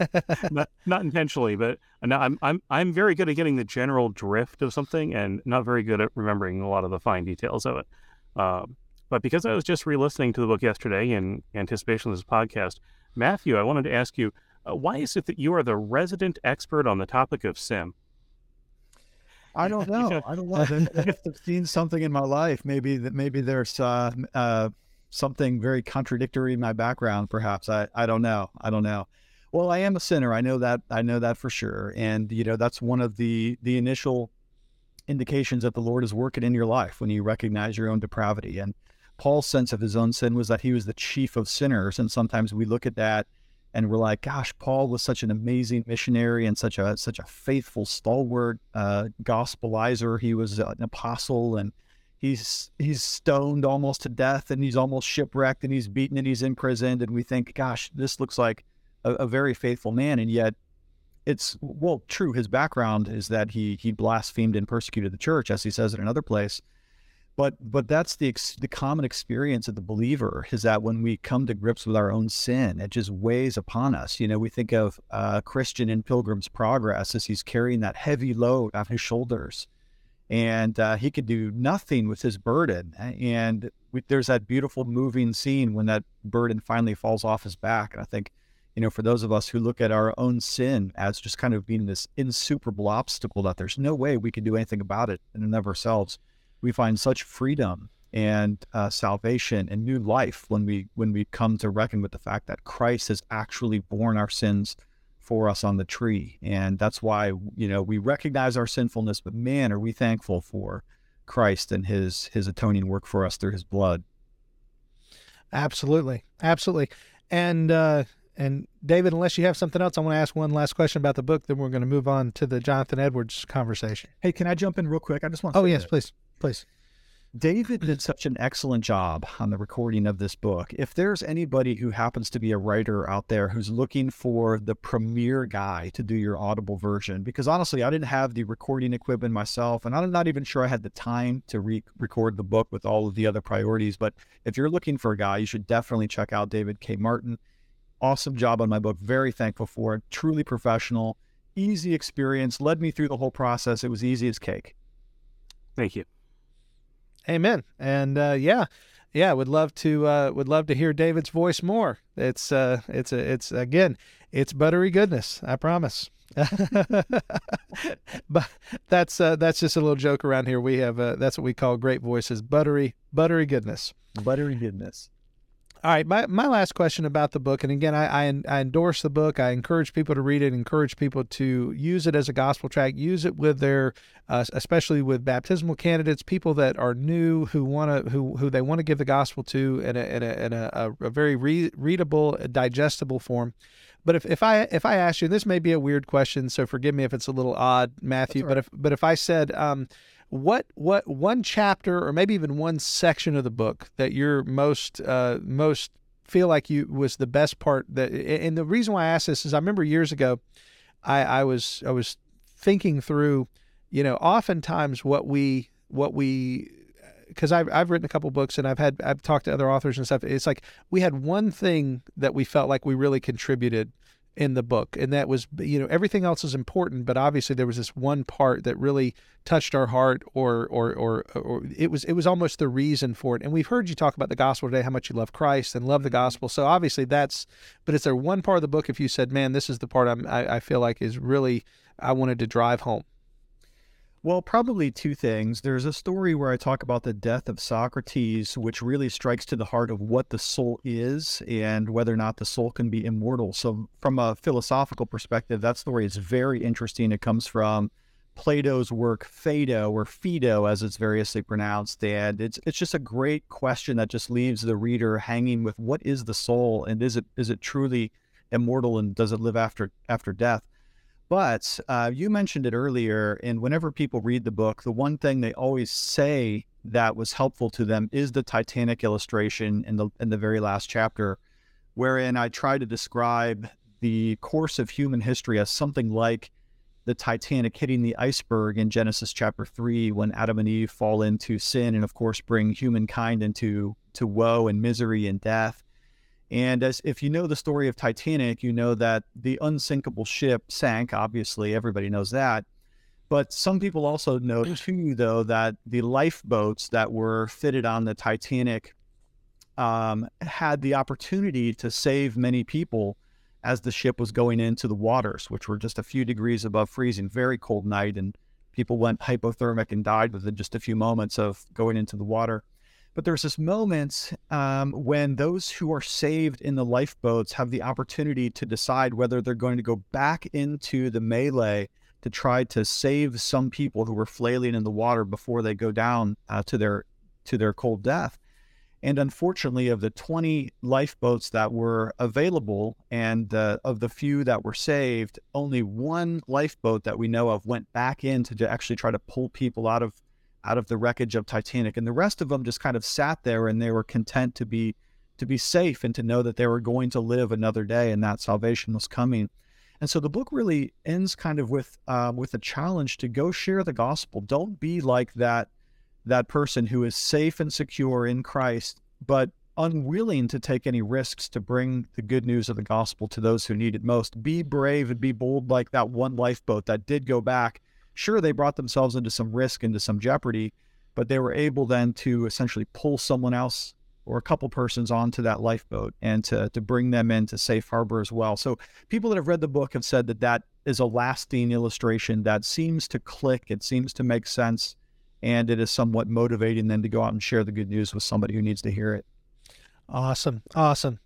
not, not intentionally, but I'm I'm I'm very good at getting the general drift of something, and not very good at remembering a lot of the fine details of it. Um, but because I was just re-listening to the book yesterday in anticipation of this podcast, Matthew, I wanted to ask you, uh, why is it that you are the resident expert on the topic of sin? I don't know. I don't know. I've seen something in my life. Maybe that maybe there's uh, uh, something very contradictory in my background. Perhaps I, I don't know. I don't know. Well, I am a sinner. I know that. I know that for sure. And you know that's one of the the initial indications that the Lord is working in your life when you recognize your own depravity. And Paul's sense of his own sin was that he was the chief of sinners. And sometimes we look at that and we're like, gosh, Paul was such an amazing missionary and such a such a faithful, stalwart uh, gospelizer. He was an apostle, and he's he's stoned almost to death, and he's almost shipwrecked, and he's beaten, and he's imprisoned. And we think, gosh, this looks like a, a very faithful man, and yet it's well true. His background is that he he blasphemed and persecuted the church, as he says in another place. But but that's the ex- the common experience of the believer is that when we come to grips with our own sin, it just weighs upon us. You know, we think of uh, Christian in Pilgrim's Progress as he's carrying that heavy load on his shoulders, and uh, he could do nothing with his burden. And we, there's that beautiful moving scene when that burden finally falls off his back. And I think, you know, for those of us who look at our own sin as just kind of being this insuperable obstacle that there's no way we can do anything about it in and of ourselves we find such freedom and uh, salvation and new life when we when we come to reckon with the fact that Christ has actually borne our sins for us on the tree, and that's why you know we recognize our sinfulness. But man, are we thankful for Christ and His His atoning work for us through His blood. Absolutely, absolutely, and uh, and David, unless you have something else, I want to ask one last question about the book. Then we're going to move on to the Jonathan Edwards conversation. Hey, can I jump in real quick? I just want. To Oh yes, this. please, please. David did such an excellent job on the recording of this book. If there's anybody who happens to be a writer out there who's looking for the premier guy to do your audible version, because honestly, I didn't have the recording equipment myself, and I'm not even sure I had the time to re- record the book with all of the other priorities. But if you're looking for a guy, you should definitely check out David K. Martin. Awesome job on my book. Very thankful for it. Truly professional, easy experience. Led me through the whole process. It was easy as cake. Thank you. Amen. And uh, yeah, yeah, would love to uh, would love to hear David's voice more. It's uh, it's a it's again, it's buttery goodness. I promise. but that's uh, that's just a little joke around here. We have uh, that's what we call great voices, buttery buttery goodness. Buttery goodness. All right, my, my last question about the book, and again, I, I, I endorse the book. I encourage people to read it. Encourage people to use it as a gospel track. Use it with their, uh, especially with baptismal candidates, people that are new who want to who who they want to give the gospel to in a in a, in a, a very re- readable, digestible form. But if, if I if I ask you, this may be a weird question, so forgive me if it's a little odd, Matthew. But if but if I said, um, what what one chapter or maybe even one section of the book that you're most uh, most feel like you was the best part that and the reason why I asked this is I remember years ago I, I was I was thinking through you know oftentimes what we what we because I've, I've written a couple books and I've had I've talked to other authors and stuff. It's like we had one thing that we felt like we really contributed in the book and that was you know everything else is important but obviously there was this one part that really touched our heart or or or, or it was it was almost the reason for it. And we've heard you talk about the gospel today how much you love christ and love the gospel. So obviously that's but is there one part of the book if you said man this is the part I'm, I, I feel like is really i wanted to drive home well, probably two things. There's a story where I talk about the death of Socrates, which really strikes to the heart of what the soul is and whether or not the soul can be immortal. So, from a philosophical perspective, that story is very interesting. It comes from Plato's work, Phaedo or Phaedo, as it's variously pronounced, and it's it's just a great question that just leaves the reader hanging with what is the soul and is it is it truly immortal and does it live after after death? But uh, you mentioned it earlier, and whenever people read the book, the one thing they always say that was helpful to them is the Titanic illustration in the in the very last chapter, wherein I try to describe the course of human history as something like the Titanic hitting the iceberg in Genesis chapter three, when Adam and Eve fall into sin, and of course bring humankind into to woe and misery and death. And as if you know the story of Titanic, you know that the unsinkable ship sank. Obviously, everybody knows that. But some people also know too, though, that the lifeboats that were fitted on the Titanic um, had the opportunity to save many people as the ship was going into the waters, which were just a few degrees above freezing, very cold night, and people went hypothermic and died within just a few moments of going into the water. But there's this moment um, when those who are saved in the lifeboats have the opportunity to decide whether they're going to go back into the melee to try to save some people who were flailing in the water before they go down uh, to their to their cold death. And unfortunately, of the 20 lifeboats that were available and uh, of the few that were saved, only one lifeboat that we know of went back in to actually try to pull people out of out of the wreckage of Titanic, and the rest of them just kind of sat there and they were content to be to be safe and to know that they were going to live another day and that salvation was coming. And so the book really ends kind of with uh, with a challenge to go share the gospel. Don't be like that that person who is safe and secure in Christ, but unwilling to take any risks to bring the good news of the gospel to those who need it most. Be brave and be bold like that one lifeboat that did go back Sure, they brought themselves into some risk, into some jeopardy, but they were able then to essentially pull someone else or a couple persons onto that lifeboat and to, to bring them into safe harbor as well. So people that have read the book have said that that is a lasting illustration that seems to click, it seems to make sense, and it is somewhat motivating then to go out and share the good news with somebody who needs to hear it. Awesome. Awesome.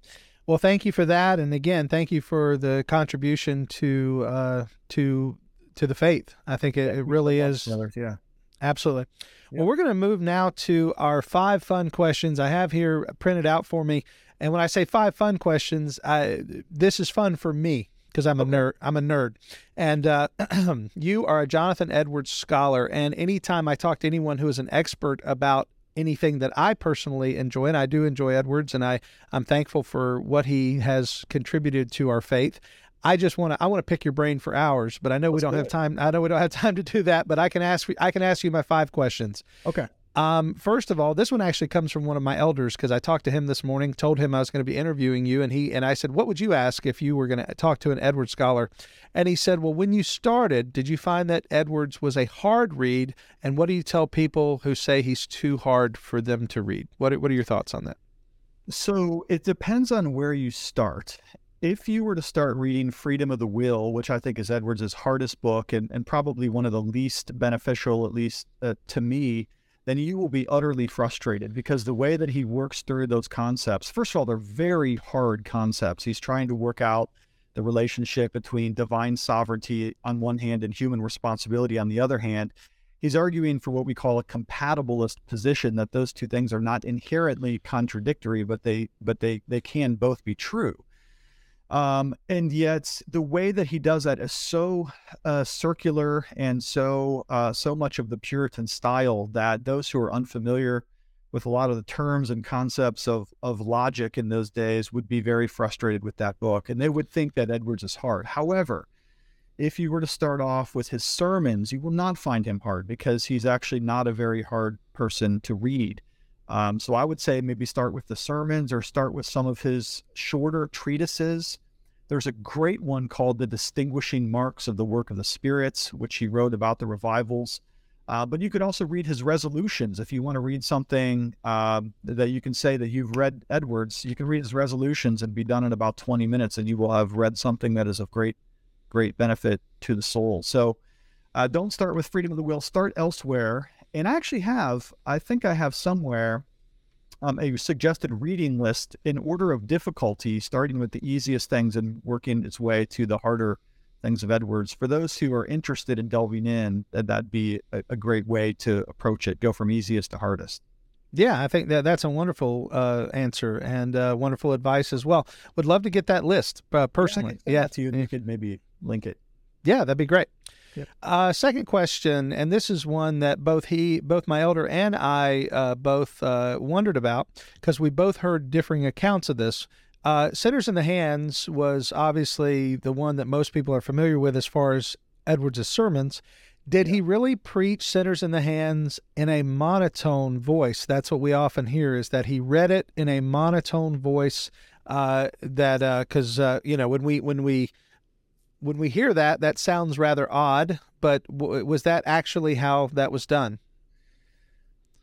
Well, thank you for that, and again, thank you for the contribution to uh, to to the faith. I think it, it really is. Yeah. Absolutely. Well, we're going to move now to our five fun questions I have here printed out for me. And when I say five fun questions, I, this is fun for me because I'm okay. a nerd. I'm a nerd, and uh, you are a Jonathan Edwards scholar. And anytime I talk to anyone who is an expert about anything that I personally enjoy, and I do enjoy Edwards, and I I'm thankful for what he has contributed to our faith. I just want to I want to pick your brain for hours, but I know Let's we don't have time. I know we don't have time to do that, but I can ask I can ask you my five questions. Okay. Um, first of all, this one actually comes from one of my elders because I talked to him this morning, told him I was going to be interviewing you, and he and I said, "What would you ask if you were going to talk to an Edwards scholar?" And he said, "Well, when you started, did you find that Edwards was a hard read? And what do you tell people who say he's too hard for them to read? What What are your thoughts on that?" So it depends on where you start. If you were to start reading Freedom of the Will, which I think is Edwards' hardest book and, and probably one of the least beneficial, at least uh, to me, then you will be utterly frustrated because the way that he works through those concepts, first of all, they're very hard concepts. He's trying to work out the relationship between divine sovereignty on one hand and human responsibility on the other hand. He's arguing for what we call a compatibilist position that those two things are not inherently contradictory, but they but they they can both be true. Um, and yet the way that he does that is so uh, circular and so uh, so much of the Puritan style that those who are unfamiliar with a lot of the terms and concepts of of logic in those days would be very frustrated with that book, and they would think that Edwards is hard. However, if you were to start off with his sermons, you will not find him hard because he's actually not a very hard person to read. Um, so I would say maybe start with the sermons or start with some of his shorter treatises. There's a great one called The Distinguishing Marks of the Work of the Spirits, which he wrote about the revivals. Uh, but you could also read his resolutions. If you want to read something um, that you can say that you've read Edwards, you can read his resolutions and be done in about 20 minutes, and you will have read something that is of great, great benefit to the soul. So uh, don't start with Freedom of the Will, start elsewhere and I actually have, I think I have somewhere um, a suggested reading list in order of difficulty, starting with the easiest things and working its way to the harder things of Edwards. For those who are interested in delving in, that'd be a, a great way to approach it. Go from easiest to hardest. Yeah, I think that that's a wonderful uh, answer and uh, wonderful advice as well. Would love to get that list uh, personally. Yeah, yeah. to you, you could maybe link it. Yeah, that'd be great. Yep. Uh, second question, and this is one that both he, both my elder and I, uh, both uh, wondered about because we both heard differing accounts of this. Uh, Sinners in the Hands was obviously the one that most people are familiar with as far as Edwards' sermons. Did he really preach Sinners in the Hands in a monotone voice? That's what we often hear is that he read it in a monotone voice. Uh, that because uh, you know when we when we when we hear that, that sounds rather odd, but w- was that actually how that was done?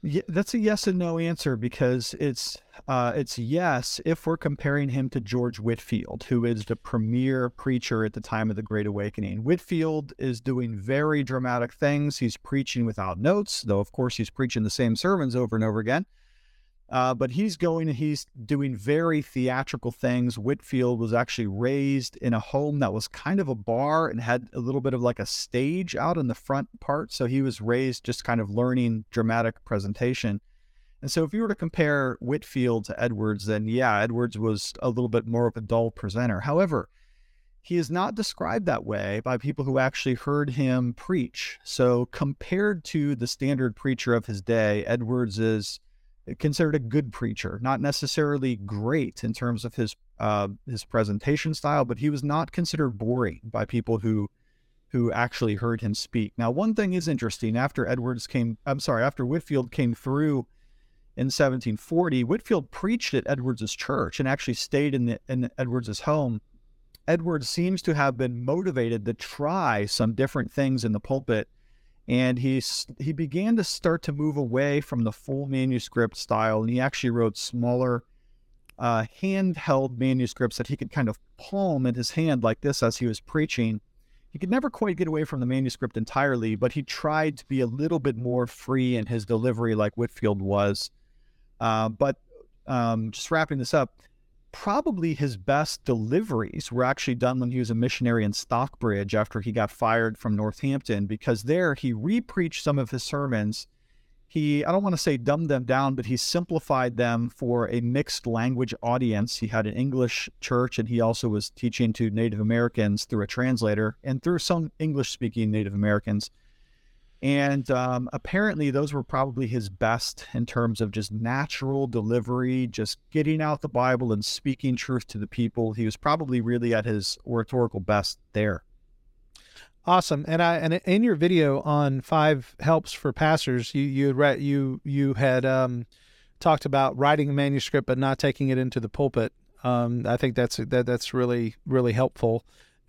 Yeah, that's a yes and no answer because it's uh, it's yes if we're comparing him to George Whitefield, who is the premier preacher at the time of the Great Awakening. Whitefield is doing very dramatic things. He's preaching without notes, though of course he's preaching the same sermons over and over again. Uh, but he's going he's doing very theatrical things. Whitefield was actually raised in a home that was kind of a bar and had a little bit of like a stage out in the front part. So he was raised just kind of learning dramatic presentation. And so if you were to compare Whitefield to Edwards, then yeah, Edwards was a little bit more of a dull presenter. However, he is not described that way by people who actually heard him preach. So compared to the standard preacher of his day, Edwards is considered a good preacher, not necessarily great in terms of his uh, his presentation style, but he was not considered boring by people who who actually heard him speak. Now, one thing is interesting. After Edwards came, I'm sorry, after Whitefield came through in 1740, Whitefield preached at Edwards's church and actually stayed in the, in Edwards's home. Edwards seems to have been motivated to try some different things in the pulpit and he he began to start to move away from the full manuscript style, and he actually wrote smaller, uh, handheld manuscripts that he could kind of palm in his hand like this as he was preaching. He could never quite get away from the manuscript entirely, but he tried to be a little bit more free in his delivery, like Whitefield was. Uh, but um, just wrapping this up, probably his best deliveries were actually done when he was a missionary in Stockbridge after he got fired from Northampton, because there he repreached some of his sermons. He, I don't want to say dumbed them down, but he simplified them for a mixed language audience. He had an English church and he also was teaching to Native Americans through a translator and through some English speaking Native Americans. And um, apparently, those were probably his best in terms of just natural delivery, just getting out the Bible and speaking truth to the people. He was probably really at his oratorical best there. Awesome. And I and in your video on five helps for pastors, you you had you you had um, talked about writing a manuscript but not taking it into the pulpit. Um, I think that's that that's really really helpful.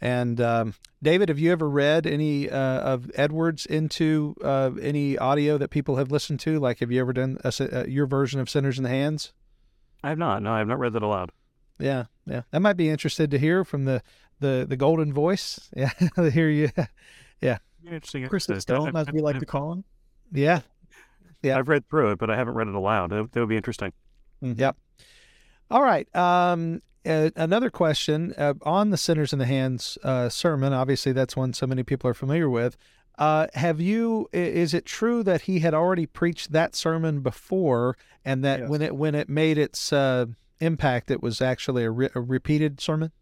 And um, David, have you ever read any uh, of Edwards into uh, any audio that people have listened to? Like, have you ever done a, uh, your version of Sinners in the Hands? I have not. No, I have not read that aloud. Yeah, yeah, that might be interested to hear from the the the golden voice. Yeah, hear you. Yeah, interesting. Chris Stone, as we like to call him. Yeah, yeah. I've read through it, but I haven't read it aloud. That, that would be interesting. Mm-hmm. Yep. All right. Um, uh, another question uh, on the Sinners in the Hands uh, sermon. Obviously, that's one so many people are familiar with. Uh, have you? Is it true that he had already preached that sermon before, and that yes. when it when it made its uh, impact, it was actually a, re- a repeated sermon?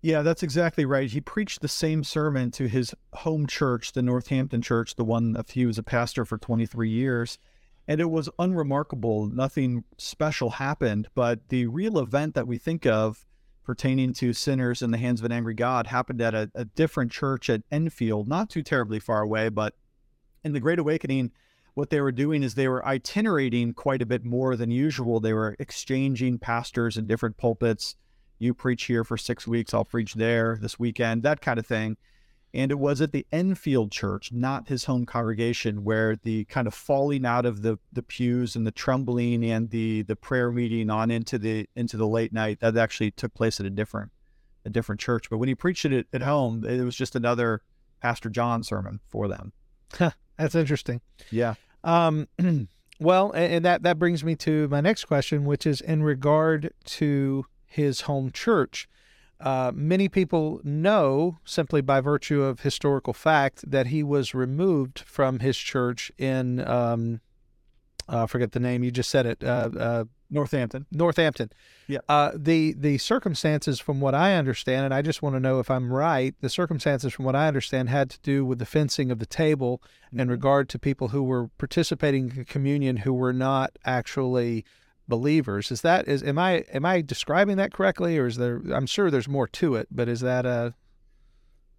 Yeah, that's exactly right. He preached the same sermon to his home church, the Northampton Church, the one of he was a pastor for 23 years and it was unremarkable. Nothing special happened, but the real event that we think of pertaining to sinners in the hands of an angry God happened at a, a different church at Enfield, not too terribly far away. But in the Great Awakening, what they were doing is they were itinerating quite a bit more than usual. They were exchanging pastors in different pulpits. You preach here for six weeks, I'll preach there this weekend, that kind of thing. And it was at the Enfield Church, not his home congregation, where the kind of falling out of the, the pews and the trembling and the the prayer meeting on into the into the late night that actually took place at a different a different church. But when he preached it at home, it was just another Pastor John sermon for them. That's interesting. Yeah. Um, well, and that that brings me to my next question, which is in regard to his home church. Uh, many people know, simply by virtue of historical fact, that he was removed from his church in, um, uh, forget the name, you just said it, uh, uh Northampton. Northampton. Yeah. Uh, the the circumstances, from what I understand, and I just want to know if I'm right. The circumstances, from what I understand, had to do with the fencing of the table mm-hmm. in regard to people who were participating in communion who were not actually believers. Is that is am I am I describing that correctly, or is there? I'm sure there's more to it, but is that a?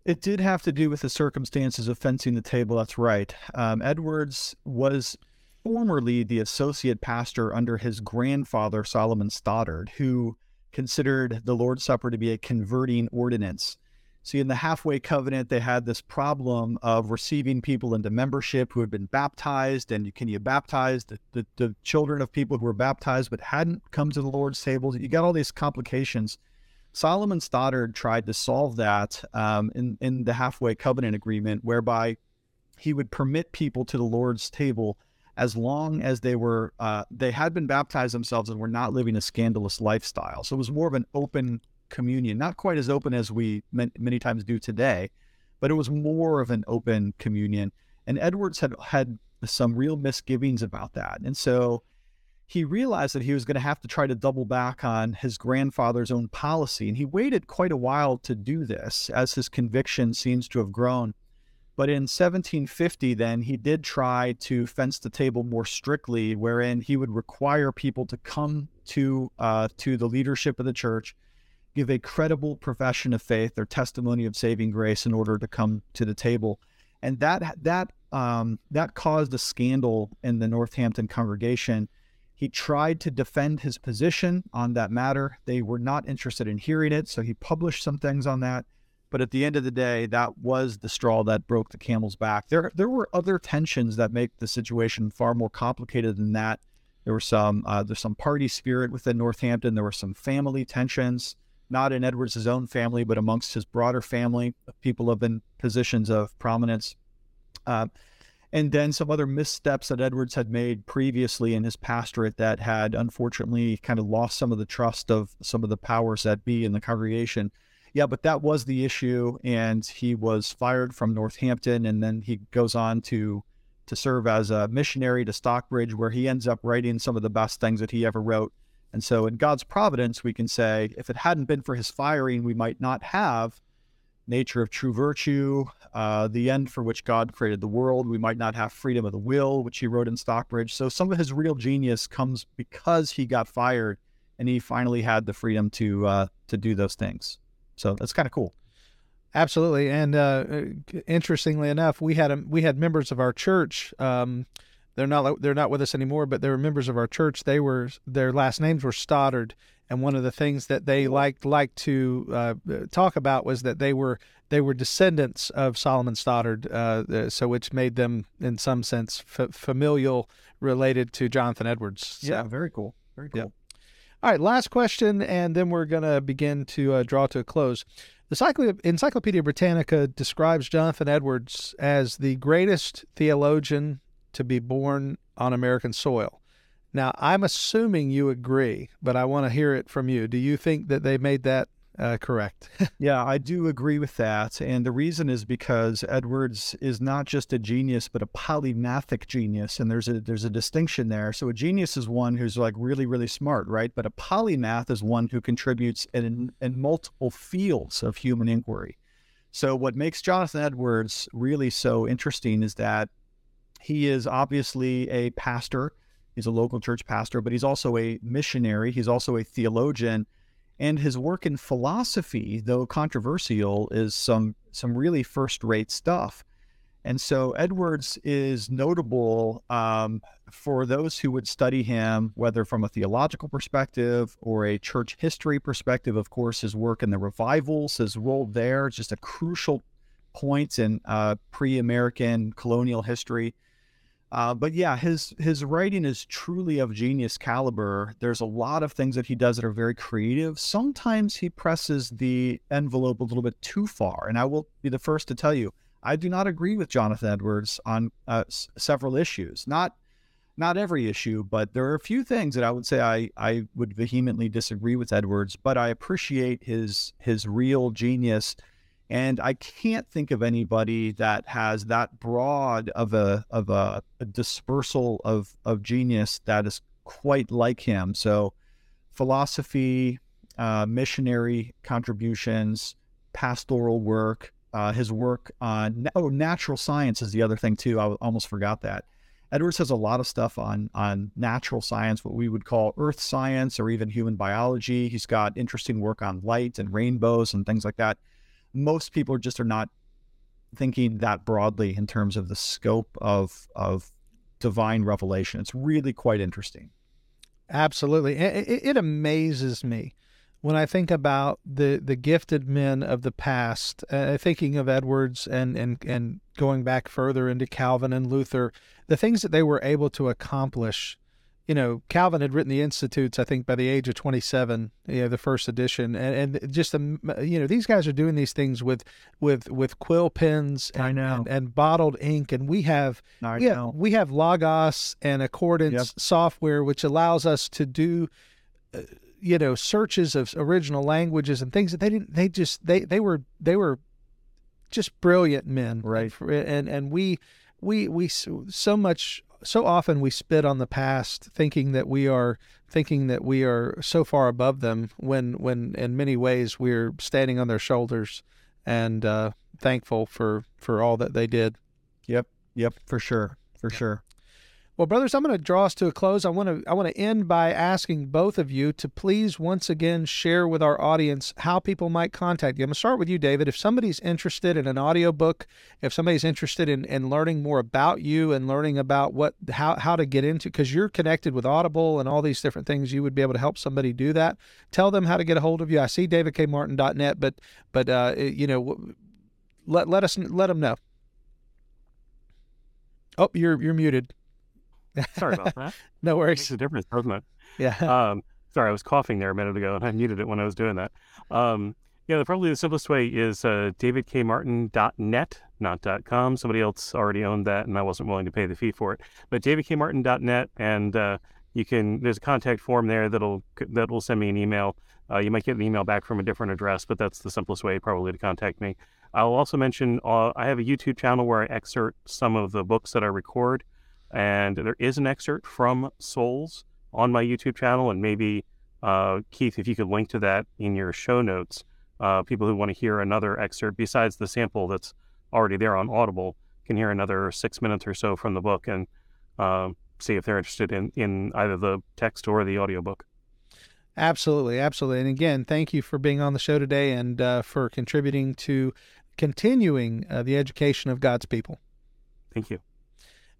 It did have to do with the circumstances of fencing the table. That's right. Um, Edwards was formerly the associate pastor under his grandfather Solomon Stoddard, who considered the Lord's Supper to be a converting ordinance. See, in the halfway covenant, they had this problem of receiving people into membership who had been baptized. And can you baptize the, the, the, children of people who were baptized but hadn't come to the Lord's table? You got all these complications. Solomon Stoddard tried to solve that um, in, in the halfway covenant agreement, whereby he would permit people to the Lord's table as long as they were uh, they had been baptized themselves and were not living a scandalous lifestyle. So it was more of an open communion, not quite as open as we many times do today, but it was more of an open communion. And Edwards had had some real misgivings about that. And so he realized that he was going to have to try to double back on his grandfather's own policy. And he waited quite a while to do this as his conviction seems to have grown. But in 1750, then he did try to fence the table more strictly, wherein he would require people to come to uh, to the leadership of the church give a credible profession of faith, or testimony of saving grace, in order to come to the table, and that that um, that caused a scandal in the Northampton congregation. He tried to defend his position on that matter. They were not interested in hearing it, so he published some things on that. But at the end of the day, that was the straw that broke the camel's back. There, there were other tensions that make the situation far more complicated than that. There were some, uh, there's some party spirit within Northampton. There were some family tensions not in Edwards' own family, but amongst his broader family, people have been positions of prominence. Uh, and then some other missteps that Edwards had made previously in his pastorate that had unfortunately kind of lost some of the trust of some of the powers that be in the congregation. Yeah, but that was the issue, and he was fired from Northampton, and then he goes on to to serve as a missionary to Stockbridge, where he ends up writing some of the best things that he ever wrote and so, in God's providence, we can say, if it hadn't been for his firing, we might not have nature of true virtue, uh, the end for which God created the world. We might not have freedom of the will, which he wrote in Stockbridge. So, some of his real genius comes because he got fired and he finally had the freedom to uh, to do those things. So, that's kind of cool. Absolutely, and uh, interestingly enough, we had a, we had members of our church. Um, they're not they're not with us anymore, but they were members of our church. They were their last names were Stoddard, and one of the things that they liked liked to uh, talk about was that they were they were descendants of Solomon Stoddard, uh, so which made them in some sense f- familial related to Jonathan Edwards. So, yeah, very cool. Very cool. All right, last question, and then we're going to begin to uh, draw to a close. The Encyclopedia Britannica describes Jonathan Edwards as the greatest theologian to be born on American soil. Now, I'm assuming you agree, but I want to hear it from you. Do you think that they made that uh, correct. yeah, I do agree with that. And the reason is because Edwards is not just a genius, but a polymathic genius. And there's a there's a distinction there. So a genius is one who's like really, really smart, right? But a polymath is one who contributes in, in multiple fields of human inquiry. So what makes Jonathan Edwards really so interesting is that he is obviously a pastor. He's a local church pastor, but he's also a missionary. He's also a theologian and his work in philosophy, though controversial, is some some really first rate stuff. And so Edwards is notable um, for those who would study him, whether from a theological perspective or a church history perspective. Of course, his work in the revivals, his role there, just a crucial point in uh, pre American colonial history. Uh, but yeah, his his writing is truly of genius caliber. There's a lot of things that he does that are very creative. Sometimes he presses the envelope a little bit too far, and I will be the first to tell you I do not agree with Jonathan Edwards on uh, s- several issues. Not not every issue, but there are a few things that I would say I, I would vehemently disagree with Edwards, but I appreciate his his real genius and I can't think of anybody that has that broad of a of a, a dispersal of of genius that is quite like him. So, philosophy, uh, missionary contributions, pastoral work, uh, his work on oh natural science is the other thing too. I almost forgot that. Edwards has a lot of stuff on on natural science, what we would call earth science or even human biology. He's got interesting work on light and rainbows and things like that most people just are not thinking that broadly in terms of the scope of of divine revelation. It's really quite interesting. Absolutely, it, it amazes me when I think about the the gifted men of the past. Uh, thinking of Edwards and and and going back further into Calvin and Luther, the things that they were able to accomplish you know, Calvin had written the Institutes, I think, by the age of 27, you know, the first edition, and, and just the, you know, these guys are doing these things with with with quill pens and, I know. and, and bottled ink, and we have I we know. have, we have Logos and Accordance Yep. software, which allows us to do. Uh, you know searches of original languages and things that they didn't they just they they were they were just brilliant men Right. and and we we we so so much so often we spit on the past thinking that we are thinking that we are so far above them when when in many ways we're standing on their shoulders and uh, thankful for for all that they did Yep, yep, for sure, for sure. Well, brothers, I'm going to draw us to a close. I want to I want to end by asking both of you to please once again share with our audience how people might contact you. I'm going to start with you, David. If somebody's interested in an audiobook, if somebody's interested in, in learning more about you and learning about what how how to get into because you're connected with Audible and all these different things, you would be able to help somebody do that. Tell them how to get a hold of you. I see davidkmartin.net, but but uh, you know, let let us let them know. Oh, you're you're muted. Sorry about that. No It makes worries. a difference, doesn't it? Yeah. Um, sorry, I was coughing there a minute ago, and I muted it when I was doing that. Um, yeah, the, probably the simplest way is uh, davidkmartin.net, not .com. Somebody else already owned that, and I wasn't willing to pay the fee for it. But davidkmartin.net, and uh, you can. There's a contact form there that'll that will send me an email. Uh, you might get an email back from a different address, but that's the simplest way probably to contact me. I'll also mention uh, I have a YouTube channel where I excerpt some of the books that I record, and there is an excerpt from Souls on my YouTube channel, and maybe uh, Keith, if you could link to that in your show notes, uh, people who want to hear another excerpt besides the sample that's already there on Audible can hear another six minutes or so from the book and um see if they're interested in, in either the text or the audiobook. Absolutely, absolutely. And again, thank you for being on the show today and uh, for contributing to continuing uh, the education of God's people. Thank you.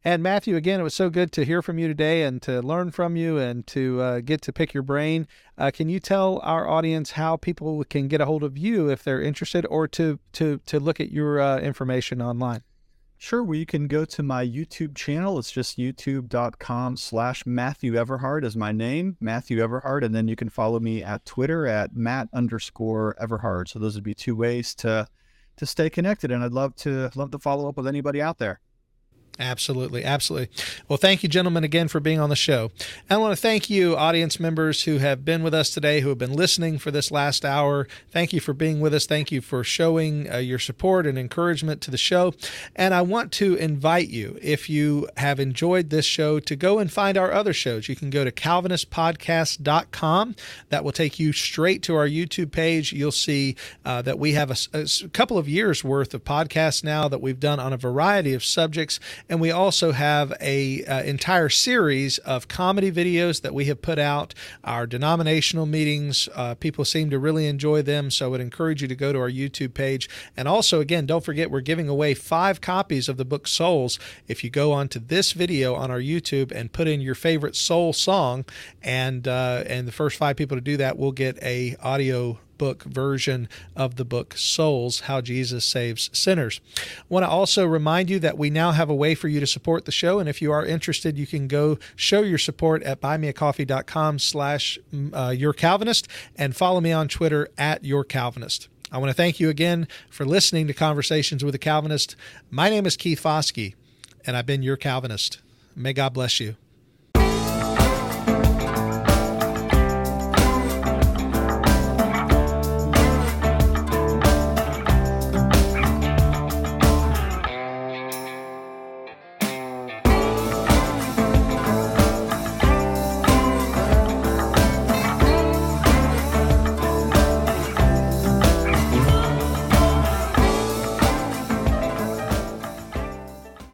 And Matthew, again, it was so good to hear from you today and to learn from you and to uh, get to pick your brain. Uh, can you tell our audience how people can get a hold of you if they're interested, or to to to look at your uh, information online? Sure, well, you can go to my YouTube channel. It's just youtube.com slash Matthew Everhard is my name, Matthew Everhard. And then you can follow me at Twitter at Matt underscore Everhard. So those would be two ways to to stay connected. And I'd love to love to follow up with anybody out there. Absolutely. Absolutely. Well, thank you, gentlemen, again for being on the show. And I want to thank you, audience members who have been with us today, who have been listening for this last hour. Thank you for being with us. Thank you for showing uh, your support and encouragement to the show. And I want to invite you, if you have enjoyed this show, to go and find our other shows. You can go to calvinistpodcast.com. That will take you straight to our YouTube page. You'll see uh, that we have a, a couple of years worth of podcasts now that we've done on a variety of subjects and we also have a uh, entire series of comedy videos that we have put out. Our denominational meetings, uh, people seem to really enjoy them, so I would encourage you to go to our YouTube page. And also, again, don't forget we're giving away five copies of the book Souls. If you go onto this video on our YouTube and put in your favorite soul song, and uh, and the first five people to do that will get a audio book version of the book Souls How Jesus Saves Sinners. I want to also remind you that we now have a way for you to support the show. And if you are interested, you can go show your support at buymeacoffee.com slash mm, uh, your Calvinist and follow me on Twitter at your Calvinist. I want to thank you again for listening to Conversations with a Calvinist. My name is Keith Foskey, and I've been your Calvinist. May God bless you.